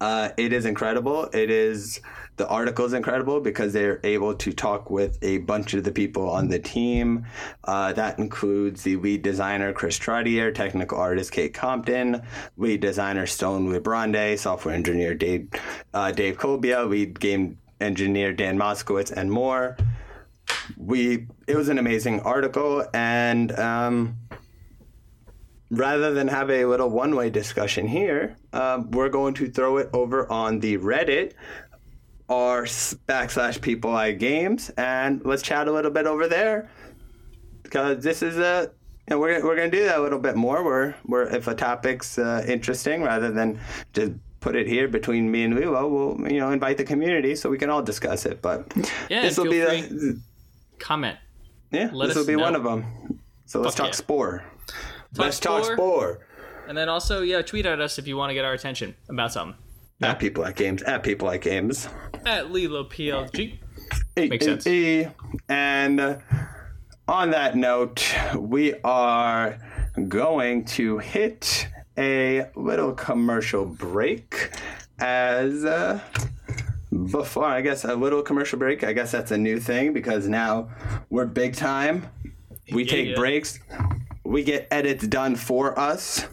Uh, it is incredible. It is the article is incredible because they're able to talk with a bunch of the people on the team. Uh, that includes the lead designer Chris Trottier, technical artist Kate Compton, lead designer Stone Librande, software engineer Dave uh, Dave Culyba, lead game engineer Dan Moskowitz, and more. We it was an amazing article, and um, rather than have a little one-way discussion here, uh, we're going to throw it over on the Reddit r backslash people like games, and let's chat a little bit over there because this is a. And we're, we're going to do that a little bit more. We're, we're if a topic's uh, interesting, rather than just put it here between me and Lilo, we'll you know invite the community so we can all discuss it. But Yeah, this will be the Comment. yeah Let this will be one of them. So let's Fuck talk yeah. spore. let's talk Spore. Spore. And then also, yeah, tweet at us if you want to get our attention about something. At people at games. At people like games. At Lilo PLG. Makes sense. E- And uh, on that note, we are going to hit a little commercial break as uh, before. I guess a little commercial break. I guess that's a new thing because now we're big time. We Yeah, take yeah. breaks. We get edits done for us.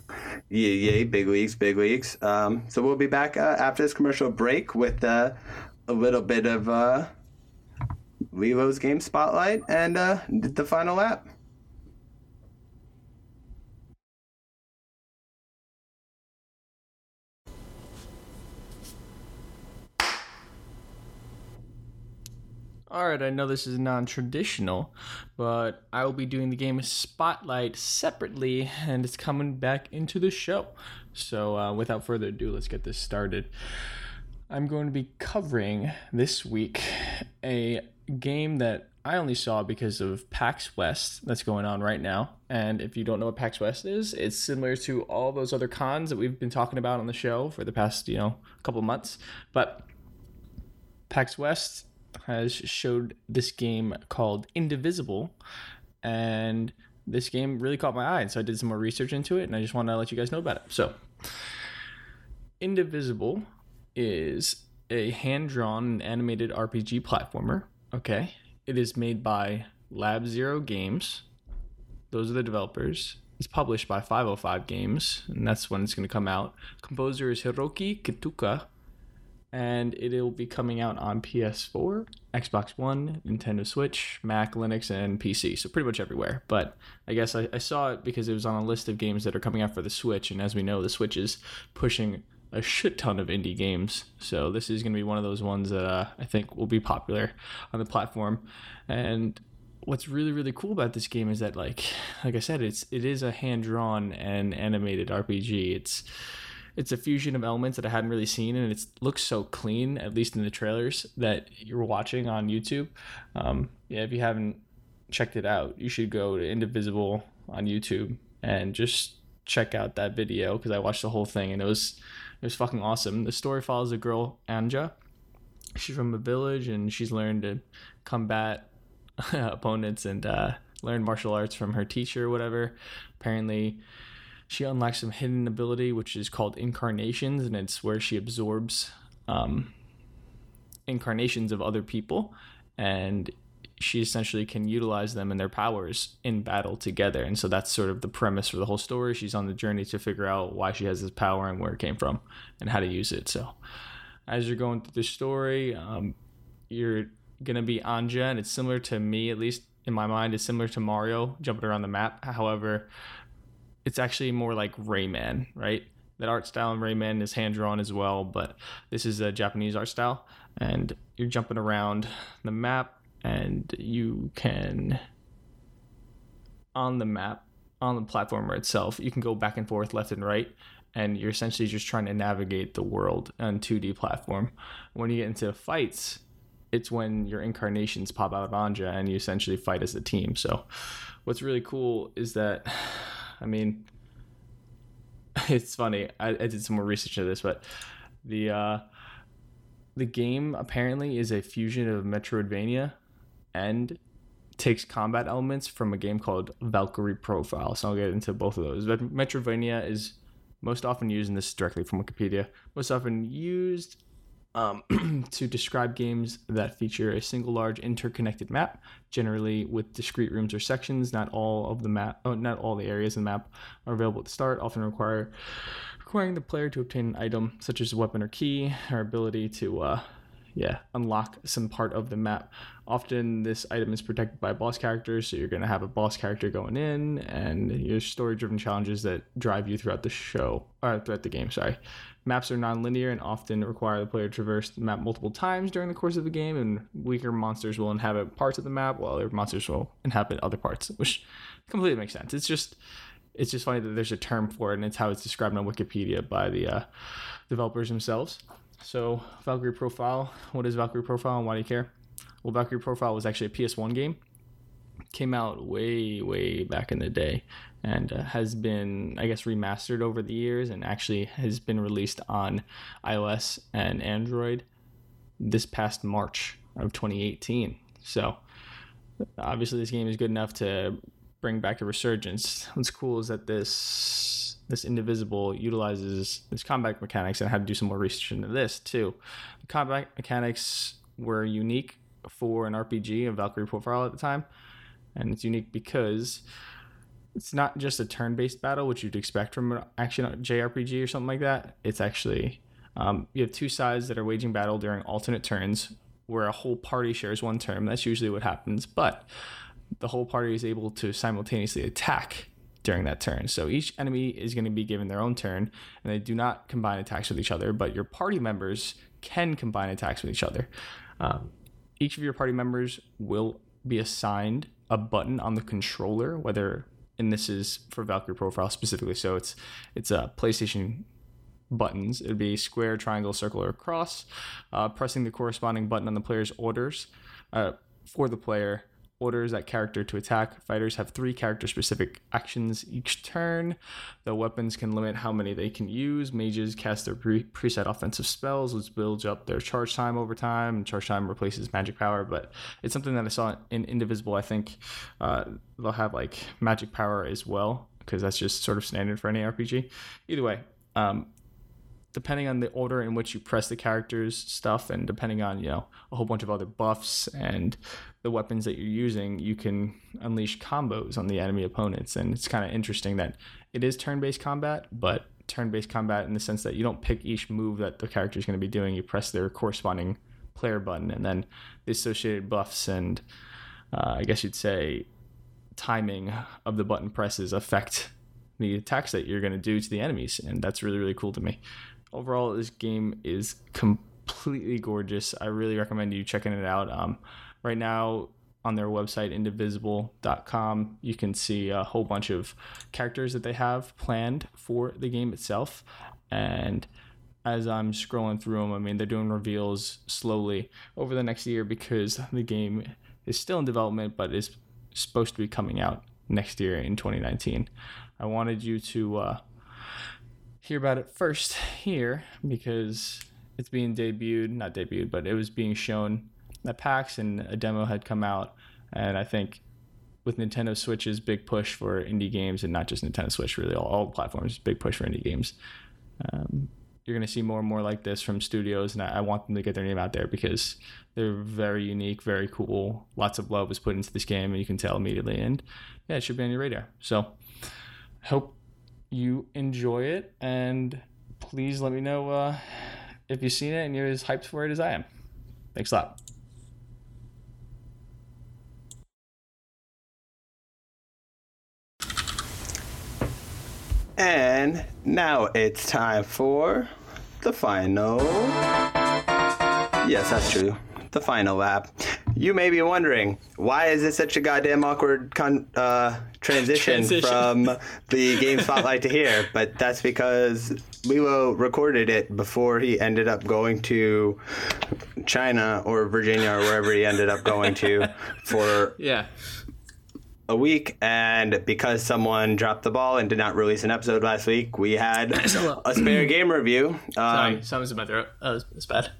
Yeah, yeah, big leagues, big leagues. Um, so we'll be back uh, after this commercial break with uh, a little bit of uh, Lilo's game spotlight and uh, the final lap. All right, I know this is non-traditional, but I will be doing the game Spotlight separately, and it's coming back into the show. So, uh, without further ado, let's get this started. I'm going to be covering this week a game that I only saw because of PAX West that's going on right now. And if you don't know what PAX West is, it's similar to all those other cons that we've been talking about on the show for the past, you know, couple months. But PAX West has showed this game called Indivisible, and this game really caught my eye, and so I did some more research into it, and I just want to let you guys know about it. So, Indivisible is a hand-drawn and animated RPG platformer. Okay, it is made by Lab Zero Games. Those are the developers. It's published by 505 Games, and that's when it's going to come out. Composer is Hiroki Kikuta, and it'll be coming out on PS4, Xbox One, Nintendo Switch, Mac, Linux, and PC. So pretty much everywhere. But I guess I, I saw it because it was on a list of games that are coming out for the Switch, and as we know, the Switch is pushing a shit ton of indie games. So this is going to be one of those ones that uh, I think will be popular on the platform. And what's really really cool about this game is that like like I said, it's it is a hand drawn and animated RPG. It's it's a fusion of elements that I hadn't really seen, and it looks so clean, at least in the trailers that you're watching on YouTube. Um, yeah, if you haven't checked it out, you should go to Indivisible on YouTube and just check out that video because I watched the whole thing and it was it was fucking awesome. The story follows a girl Anja. She's from a village and she's learned to combat opponents and uh, learn martial arts from her teacher or whatever. Apparently, she unlocks some hidden ability which is called incarnations and it's where she absorbs um, incarnations of other people and she essentially can utilize them and their powers in battle together. And so that's sort of the premise for the whole story. She's on the journey to figure out why she has this power and where it came from and how to use it. So as you're going through the story um, you're gonna be anja and it's similar to me at least in my mind it's similar to mario jumping around the map. However it's actually more like Rayman, right? That art style in Rayman is hand drawn as well, but this is a Japanese art style, and you're jumping around the map, and you can on the map on the platformer itself, you can go back and forth, left and right, and you're essentially just trying to navigate the world on 2D platform. When you get into fights, it's when your incarnations pop out on you and you essentially fight as a team. So, what's really cool is that, I mean, it's funny. I, I did some more research of this, but the uh, the game apparently is a fusion of Metroidvania and takes combat elements from a game called Valkyrie Profile. So I'll get into both of those. But Metroidvania is most often used, and this is directly from Wikipedia, most often used um, to describe games that feature a single large interconnected map, generally with discrete rooms or sections. Not all of the map, oh, not all the areas in the map are available at the start. Often require requiring the player to obtain an item such as a weapon or key, or ability to uh, yeah, unlock some part of the map. Often this item is protected by boss characters, so you're going to have a boss character going in, and your story-driven challenges that drive you throughout the show, or throughout the game. Sorry, maps are non-linear and often require the player to traverse the map multiple times during the course of the game. And weaker monsters will inhabit parts of the map, while other monsters will inhabit other parts, which completely makes sense. It's just it's just funny that there's a term for it, and it's how it's described on Wikipedia by the uh, developers themselves. So Valkyrie Profile, what is Valkyrie Profile and why do you care? Well, Valkyrie Profile was actually a PS1 game. Came out way, way back in the day and uh, has been, I guess, remastered over the years and actually has been released on iOS and Android this past March of 2018. So obviously, this game is good enough to bring back a resurgence. What's cool is that this this indivisible utilizes this combat mechanics and I had to do some more research into this too. The combat mechanics were unique for an RPG, a Valkyrie profile at the time, and it's unique because it's not just a turn-based battle, which you'd expect from an action JRPG or something like that. It's actually um, you have two sides that are waging battle during alternate turns, where a whole party shares one turn. That's usually what happens, but the whole party is able to simultaneously attack during that turn. So each enemy is going to be given their own turn, and they do not combine attacks with each other, but your party members can combine attacks with each other. Um, each of your party members will be assigned a button on the controller, whether and this is for Valkyrie Profile specifically. So it's it's a PlayStation buttons. It'd be square, triangle, circle, or cross. Uh, pressing the corresponding button on the player's orders uh, for the player orders that character to attack. Fighters have three character specific actions each turn. The weapons can limit how many they can use. Mages cast their pre- preset offensive spells, which builds up their charge time over time. And charge time replaces magic power, but it's something that I saw in Indivisible. I think uh, they'll have like magic power as well, because that's just sort of standard for any RPG. Either way, um, depending on the order in which you press the characters stuff and depending on you know a whole bunch of other buffs and the weapons that you're using you can unleash combos on the enemy opponents. And it's kind of interesting that it is turn-based combat but turn-based combat in the sense that you don't pick each move that the character is going to be doing. You press their corresponding player button and then the associated buffs and uh, i guess you'd say timing of the button presses affect the attacks that you're going to do to the enemies. And that's really really cool to me overall, this game is completely gorgeous. I really recommend you checking it out. Um, right now, on their website, indivisible.com, you can see a whole bunch of characters that they have planned for the game itself. And as I'm scrolling through them, I mean, they're doing reveals slowly over the next year because the game is still in development, but is supposed to be coming out next year in 2019. I wanted you to uh, hear about it first here because it's being debuted, not debuted, but it was being shown at PAX and a demo had come out. And I think with Nintendo Switch's big push for indie games, and not just Nintendo Switch, really all, all platforms, big push for indie games. Um, you're going to see more and more like this from studios, and I, I, want them to get their name out there because they're very unique, very cool. Lots of love was put into this game, and you can tell immediately. And yeah, it should be on your radar. So, hope you enjoy it, and please let me know uh, if you've seen it and you're as hyped for it as I am. Thanks a lot. And now it's time for the final. Yes, that's true. The final lap. You may be wondering why is this such a goddamn awkward con- uh, transition, Transition. from the game spotlight to here? But that's because Lilo recorded it before he ended up going to China or Virginia or wherever he ended up going to for Yeah. a week, and because someone dropped the ball and did not release an episode last week, we had a spare game review. Sorry, Um, something's in my throat. Oh, it's bad.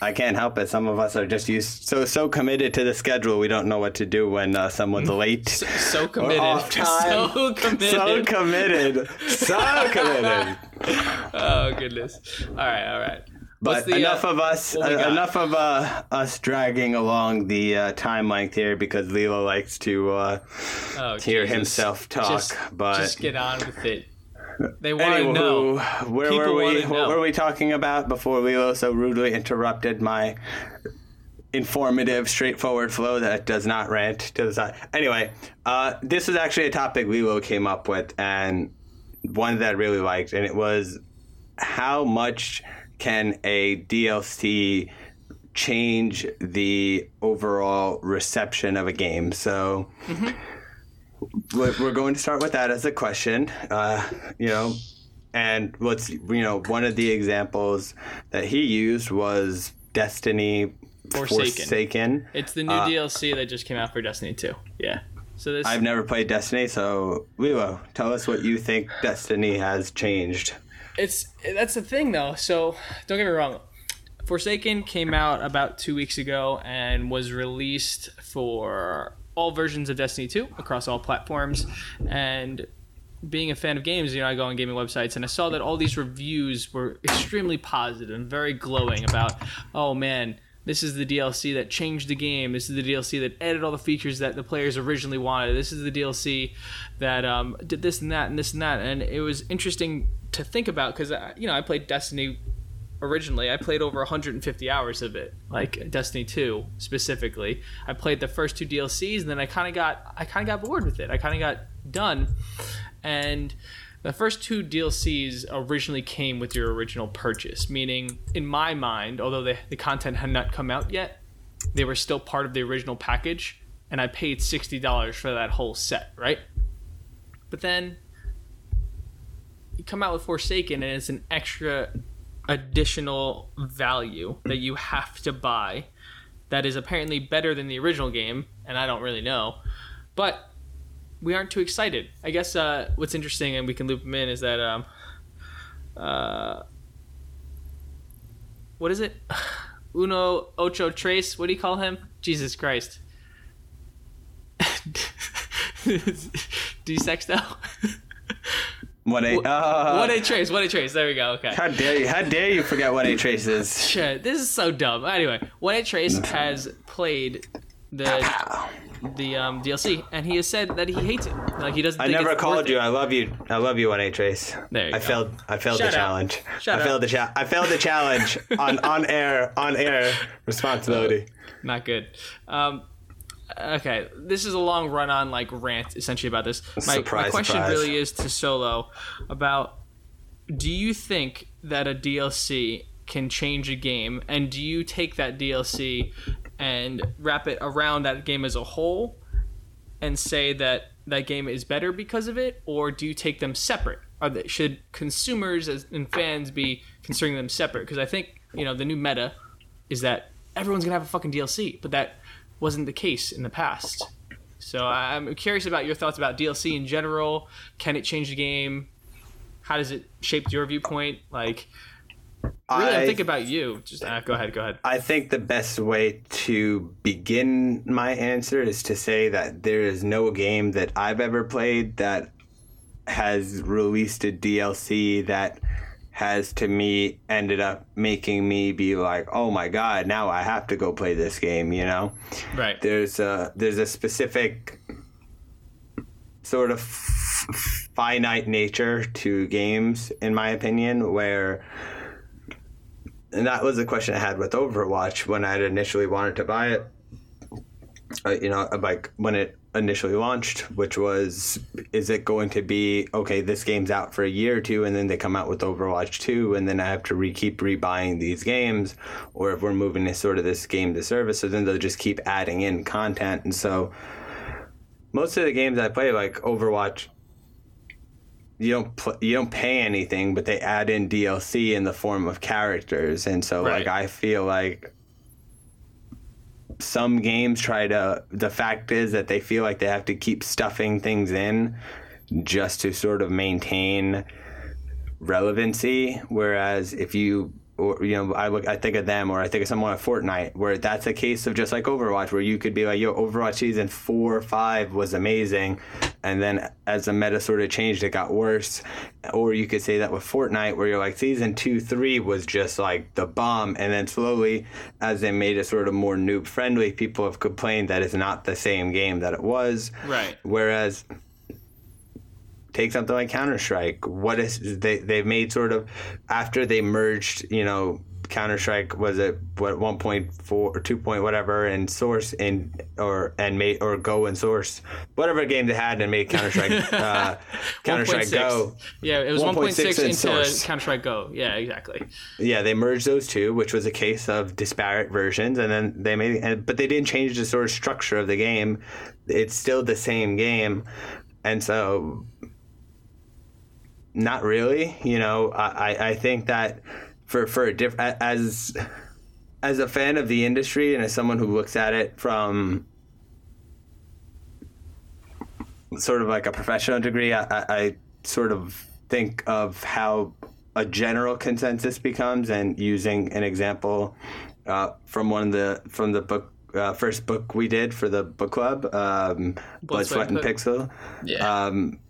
I can't help it. Some of us are just used so so committed to the schedule. We don't know what to do when uh, someone's late. So committed. off time. So committed. So committed. So committed. oh goodness. All right. All right. But the, enough uh, of us. uh, enough of uh, us dragging along the uh, time length here because Lilo likes to uh, Oh, hear Jesus. himself talk. Just, but just get on with it. They want to know. where People were we? What were we talking about before Lilo so rudely interrupted my informative, straightforward flow that does not rant to the side? Anyway, uh, this was actually a topic Lilo came up with, and one that I really liked, and it was how much can a DLC change the overall reception of a game? So we're we're going to start with that as a question. Uh, you know, and what's you know one of the examples that he used was Destiny Forsaken. Forsaken. It's the new Uh, DLC that just came out for Destiny 2. Yeah. So this I've never played Destiny, so Lilo, tell us what you think Destiny has changed. it's that's the thing though. So don't get me wrong. Forsaken came out about two weeks ago and was released for all versions of Destiny 2 across all platforms. And being a fan of games, you know, I go on gaming websites and I saw that all these reviews were extremely positive and very glowing about, oh man, this is the DLC that changed the game. This is the DLC that added all the features that the players originally wanted. This is the DLC that um, did this and that and this and that. And it was interesting to think about because, you know, I played Destiny originally. I played over 150 hours of it, like Destiny 2 specifically. I played the first two DLCs and then I kind of got I kind of got bored with it. I kind of got done. And the first two DLCs originally came with your original purchase, meaning in my mind, although the, the content had not come out yet, they were still part of the original package and I paid $60 for that whole set, right? But then you come out with Forsaken and it's an extra additional value that you have to buy that is apparently better than the original game, and I don't really know. But we aren't too excited. I guess uh, what's interesting, and we can loop them in, is that um, uh, what is it? Uno Ocho Trace. What do you call him? Jesus Christ. D Sexto. What a uh, what a trace. What a trace. There we go. Okay. how dare you? How dare you forget what a trace is? Shit, this is so dumb. Anyway, what a Trace has played the the um, DLC, and he has said that he hates it. Like he doesn't. I never called you. It. I love you. I love you on a trace. There you I go. failed. I failed Shut the up. challenge. Shut I up. failed the cha- I failed the challenge on on air on air responsibility. Not good. Um, okay, this is a long run on like rant essentially about this. My, my question surprise. really is to Solo about: Do you think that a DLC can change a game, and do you take that DLC and wrap it around that game as a whole, and say that that game is better because of it, or do you take them separate? Are they, should consumers as, and fans be considering them separate? Because I think you know the new meta is that everyone's gonna have a fucking DLC, but that wasn't the case in the past. So I'm curious about your thoughts about DLC in general. Can it change the game? How does it shape your viewpoint? Like, really, I I'm thinking about you. Just uh, go ahead, go ahead. I think the best way to begin my answer is to say that there is no game that I've ever played that has released a DLC that has to me ended up making me be like, "Oh my god, now I have to go play this game," you know? Right. There's a there's a specific sort of finite nature to games in my opinion where and that was the question I had with Overwatch when I initially wanted to buy it. Uh, you know, like when it initially launched, which was is it going to be okay, this game's out for a year or two and then they come out with Overwatch 2 and then I have to re- keep rebuying these games or if we're moving to sort of this game to service, so then they'll just keep adding in content. And so most of the games I play like Overwatch you don't pl- you don't pay anything, but they add in DLC in the form of characters, and so Right. like I feel like some games try to. The fact is that they feel like they have to keep stuffing things in just to sort of maintain relevancy. Whereas if you or you know, I look, I think of them, or I think of someone at Fortnite, where that's a case of just like Overwatch, where you could be like, "Yo, Overwatch season four or five was amazing," and then as the meta sort of changed, it got worse. Or you could say that with Fortnite, where you're like, season two, three was just like the bomb, and then slowly, as they made it sort of more noob friendly, people have complained that it's not the same game that it was. Right. Whereas take something like Counter Strike. What is they they've made sort of after they merged, you know, Counter Strike was it what one point four or two point whatever and Source and or and made or Go and Source whatever game they had and made Counter Strike uh, Counter Strike Go. Yeah, it was 1.6 1.6 into Counter Strike Go. Yeah, exactly. Yeah, they merged those two, which was a case of disparate versions, and then they made, and, but they didn't change the sort of structure of the game. It's still the same game, and so not really. You know, I I- think that for for a diff as as a fan of the industry and as someone who looks at it from sort of like a professional degree, I, I, sort of think of how a general consensus becomes, and using an example uh, from one of the from the book uh, first book we did for the book club, um, Blood, Sweat, and Pixel. Yeah. Um,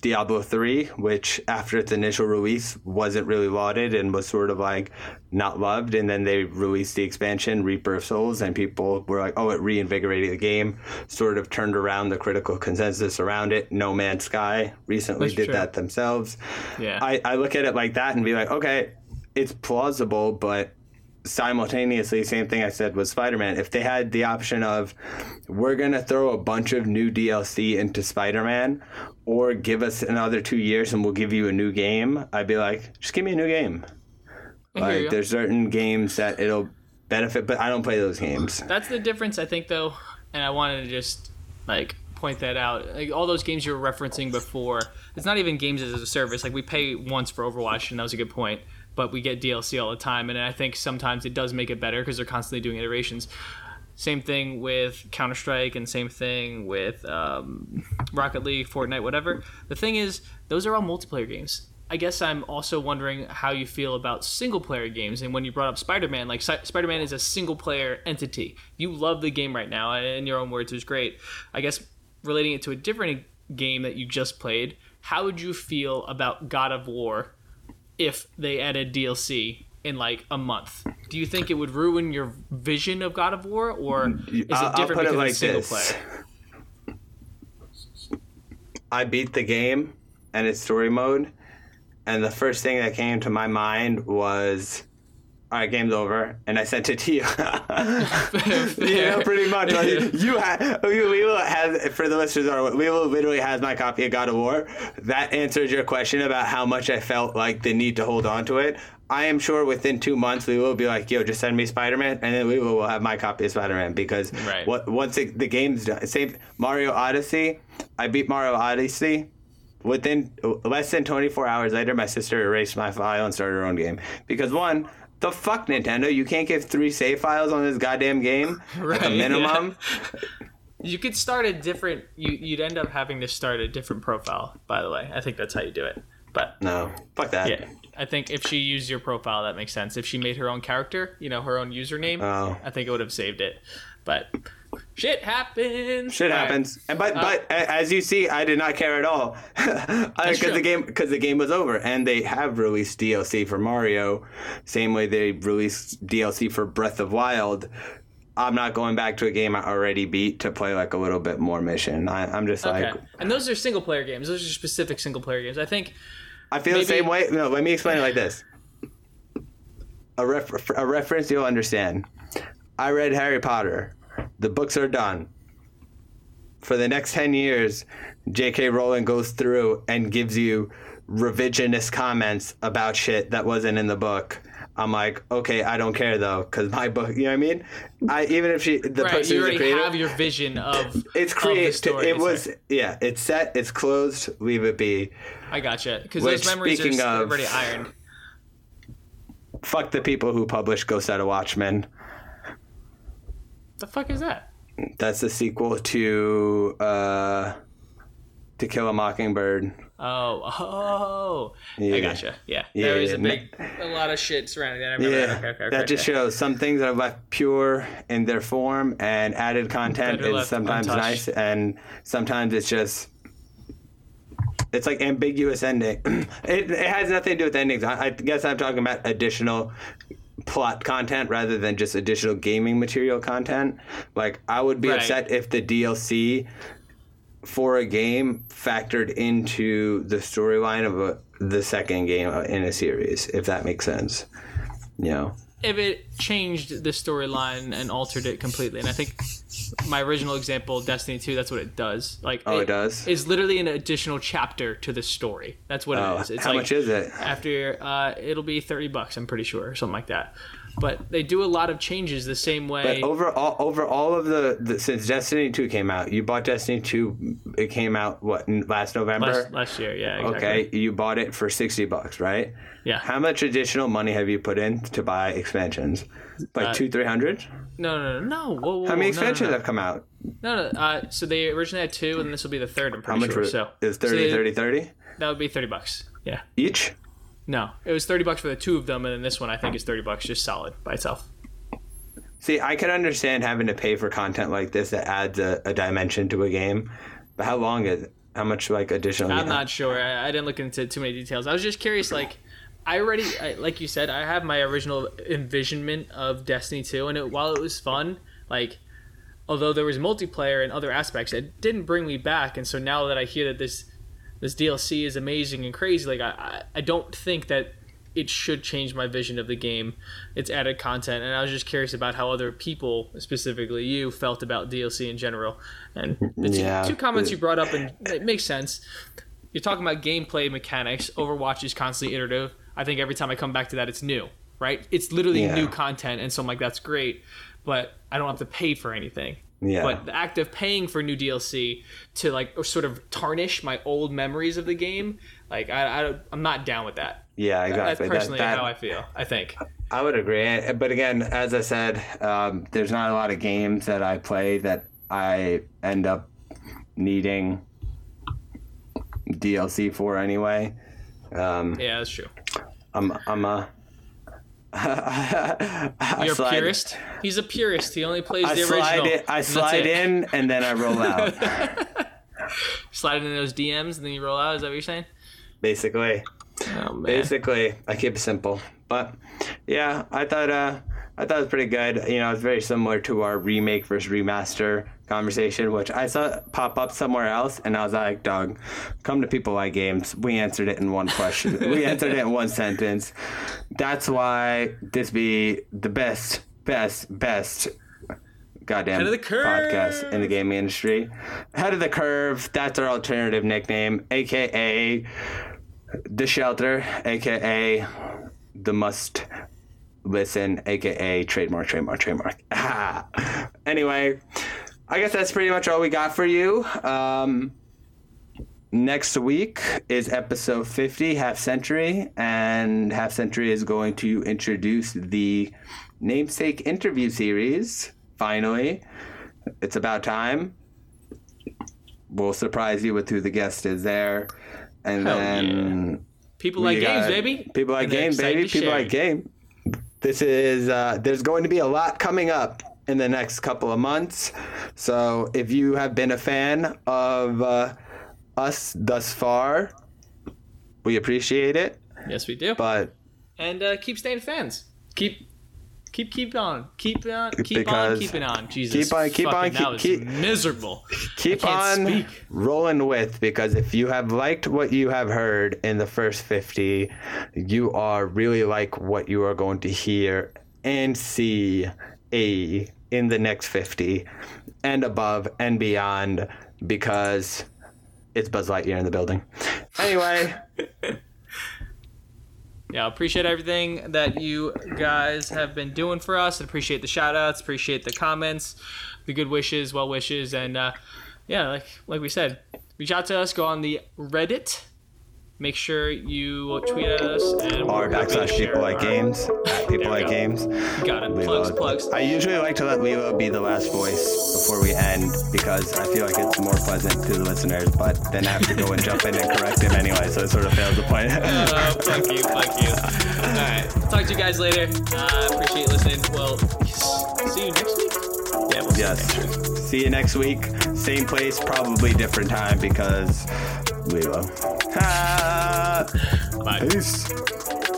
Diablo 3, which after its initial release wasn't really lauded and was sort of like not loved. And then they released the expansion, Reaper of Souls, and people were like, oh, it reinvigorated the game, sort of turned around the critical consensus around it. No Man's Sky recently That's did true. that themselves. Yeah. I, I look at it like that and be like, okay, it's plausible, but simultaneously, same thing I said with Spider Man. If they had the option of, we're going to throw a bunch of new DLC into Spider Man, or give us another two years and we'll give you a new game, I'd be like, just give me a new game. Like, there's certain games that it'll benefit, but I don't play those games. That's the difference, I think, though, and I wanted to just like point that out. Like all those games you were referencing before, it's not even games as a service. Like we pay once for Overwatch, and that was a good point. But we get DLC all the time, and I think sometimes it does make it better because they're constantly doing iterations. Same thing with Counter Strike, and same thing with um, Rocket League, Fortnite, whatever. The thing is, those are all multiplayer games. I guess I'm also wondering how you feel about single player games. And when you brought up Spider Man, like Spider Man is a single player entity. You love the game right now, and in your own words, it was great. I guess relating it to a different game that you just played, how would you feel about God of War if they added DLC in like a month? Do you think it would ruin your vision of God of War, or is it I'll- I'll different put it because like it's single this. player? I beat the game and its story mode, and the first thing that came to my mind was, "All right, game's over," and I sent it to you. yeah, pretty much. Like, you have Lilo has for the listeners are will literally has my copy of God of War. That answers your question about how much I felt like the need to hold on to it. I am sure within two months we will be like, "Yo, just send me Spider Man," and then Lilo will have my copy of Spider Man because Right. what once it, the game's done, same Mario Odyssey. I beat Mario Odyssey. Within less than 24 hours later, my sister erased my file and started her own game. Because one, the fuck Nintendo, you can't give three save files on this goddamn game at Right, the yeah. minimum. You could start a different. You, you'd end up having to start a different profile. By the way, I think that's how you do it. But No, fuck that. yeah, I think if she used your profile, that makes sense. If she made her own character, you know, her own username, Oh. I think it would have saved it. But shit happens. Shit All right. happens, and but uh, but as you see, I did not care at all because uh, the game because the game was over, and they have released DLC for Mario, same way they released DLC for Breath of Wild. I'm not going back to a game I already beat to play like a little bit more mission. I, I'm just Okay. like and those are single player games. Those are specific single player games. I think I feel Maybe- the same way. No, let me explain it like this. A, ref- a reference you'll understand. I read Harry Potter. The books are done. for the next 10 years, J.K. Rowling goes through and gives you revisionist comments about shit that wasn't in the book. I'm like, okay, I don't care though, because my book, you know what I mean? I even if she, the Right, person you already creator, have your vision of it's created. It was, yeah, it's set, it's closed, leave it be. I gotcha. Because those memories are of- already ironed. Fuck the people who published Go Set a Watchman. The fuck is that? That's the sequel to uh, To Kill a Mockingbird. Oh, oh, I gotcha. Yeah, Yeah, there was yeah, a big, a lot of shit surrounding that. I remember Yeah, that. Okay, okay, okay, that just shows some things are left pure in their form, and added content Better is sometimes untouched. nice, and sometimes it's just it's like ambiguous ending. it, it has nothing to do with endings. I, I guess I'm talking about additional plot content rather than just additional gaming material content. Like I would be Right. upset if the DLC for a game factored into the storyline of a, the second game in a series, if that makes sense. You know. if it changed the storyline and altered it completely. And I think my original example, Destiny 2, that's what it does. Like, Oh, it does? It's literally an additional chapter to the story. That's what Oh, it is. It's how like, much is it? After uh, it'll be thirty bucks, I'm pretty sure, or something like that. But they do a lot of changes the same way. But over all, over all of the, the since Destiny two came out, you bought Destiny two. It came out what last November. last, last year, yeah. Exactly. okay, you bought it for sixty bucks, right? Yeah. How much additional money have you put in to buy expansions? Like Uh, two, three hundred? No, no, no, no. Whoa, whoa, How many whoa, no, no, expansions no. have come out? No, no. Uh, so they originally had two, and this will be the third. I'm How much sure. was so is so 30, they- 30, 30 That would be thirty bucks. Yeah. each? No, it was thirty bucks for the two of them, and then this one I think is thirty bucks just solid by itself. See, I can understand having to pay for content like this that adds a, a dimension to a game, but how long is it? How much like additional? I'm not sure. I, I didn't look into too many details. I was just curious. Like, I already, I, like you said, I have my original envisionment of Destiny 2, and it, while it was fun, like, although there was multiplayer and other aspects, it didn't bring me back. And so now that I hear that this this DLC is amazing and crazy, like, I, I, don't think that it should change my vision of the game. It's added content, and I was just curious about how other people, specifically you, felt about DLC in general. And the two, Yeah. two comments you brought up, and it makes sense. You're talking about gameplay mechanics. Overwatch is constantly iterative. I think every time I come back to that, it's new, right? It's literally Yeah. new content, and so I'm like, that's great, but I don't have to pay for anything. Yeah. But the act of paying for new DLC to like sort of tarnish my old memories of the game, like I, I I'm not down with that. Yeah, exactly. That's personally that- how I feel. I think. I would agree, but again, as I said, um, there's not a lot of games that I play that I end up needing DLC for anyway. Um, Yeah, that's true. I'm I'm a You're a slide- purist. He's a purist. He only plays I the slide original. it. I slide in and then I roll out. slide in those DMs, and then you roll out. Is that what you're saying? basically, Oh basically, I keep it simple. But yeah, I thought uh, I thought it was pretty good. You know, it's very similar to our remake versus remaster conversation, which I saw pop up somewhere else, and I was like, "Dog, come to people like games." We answered it in one question. we answered it in one sentence. That's why this be the best, best, best. Goddamn Head of the curve. podcast in the gaming industry. Head of the curve. That's our alternative nickname, aka the shelter, aka the must listen, aka trademark, trademark, trademark. Anyway, I guess that's pretty much all we got for you. Um, next week is episode 50, Half Century, and Half Century is going to introduce the namesake interview series. Finally, it's about time. We'll surprise you with who the guest is there. And Hell then People like games, baby. People like And they're game, baby. People share like game. This is uh, there's going to be a lot coming up in the next couple of months. So if you have been a fan of uh, us thus far, we appreciate it. Yes, we do. But and uh, keep staying fans. Keep, keep, keep on, keep on, keep on, keeping on. Jesus, keep on- keep on, keep- keep- miserable. keep on speak. rolling with because if you have liked what you have heard in the first 50 you are really like what you are going to hear and see a in the next 50 and above and beyond because it's Buzz Lightyear in the building. Anyway, Yeah, appreciate everything that you guys have been doing for us. Appreciate the shout outs, appreciate the comments, the good wishes, well wishes, and uh, yeah, like like we said, reach out to us. Go on the Reddit. Make sure you tweet at us and or backslash people like games. People like go. games. Got it. Lilo. Plugs, plugs. I usually like to let Lilo be the last voice before we end because I feel like it's more pleasant to the listeners, but then I have to go and jump in and correct him anyway, so it sort of fails the point. Uh, fuck you, fuck you. All right, talk to you guys later. Uh, appreciate listening. Well, see you next week. Yeah, we'll see you next week. See you next week. Same place, probably different time because Lilo. Bye. peace.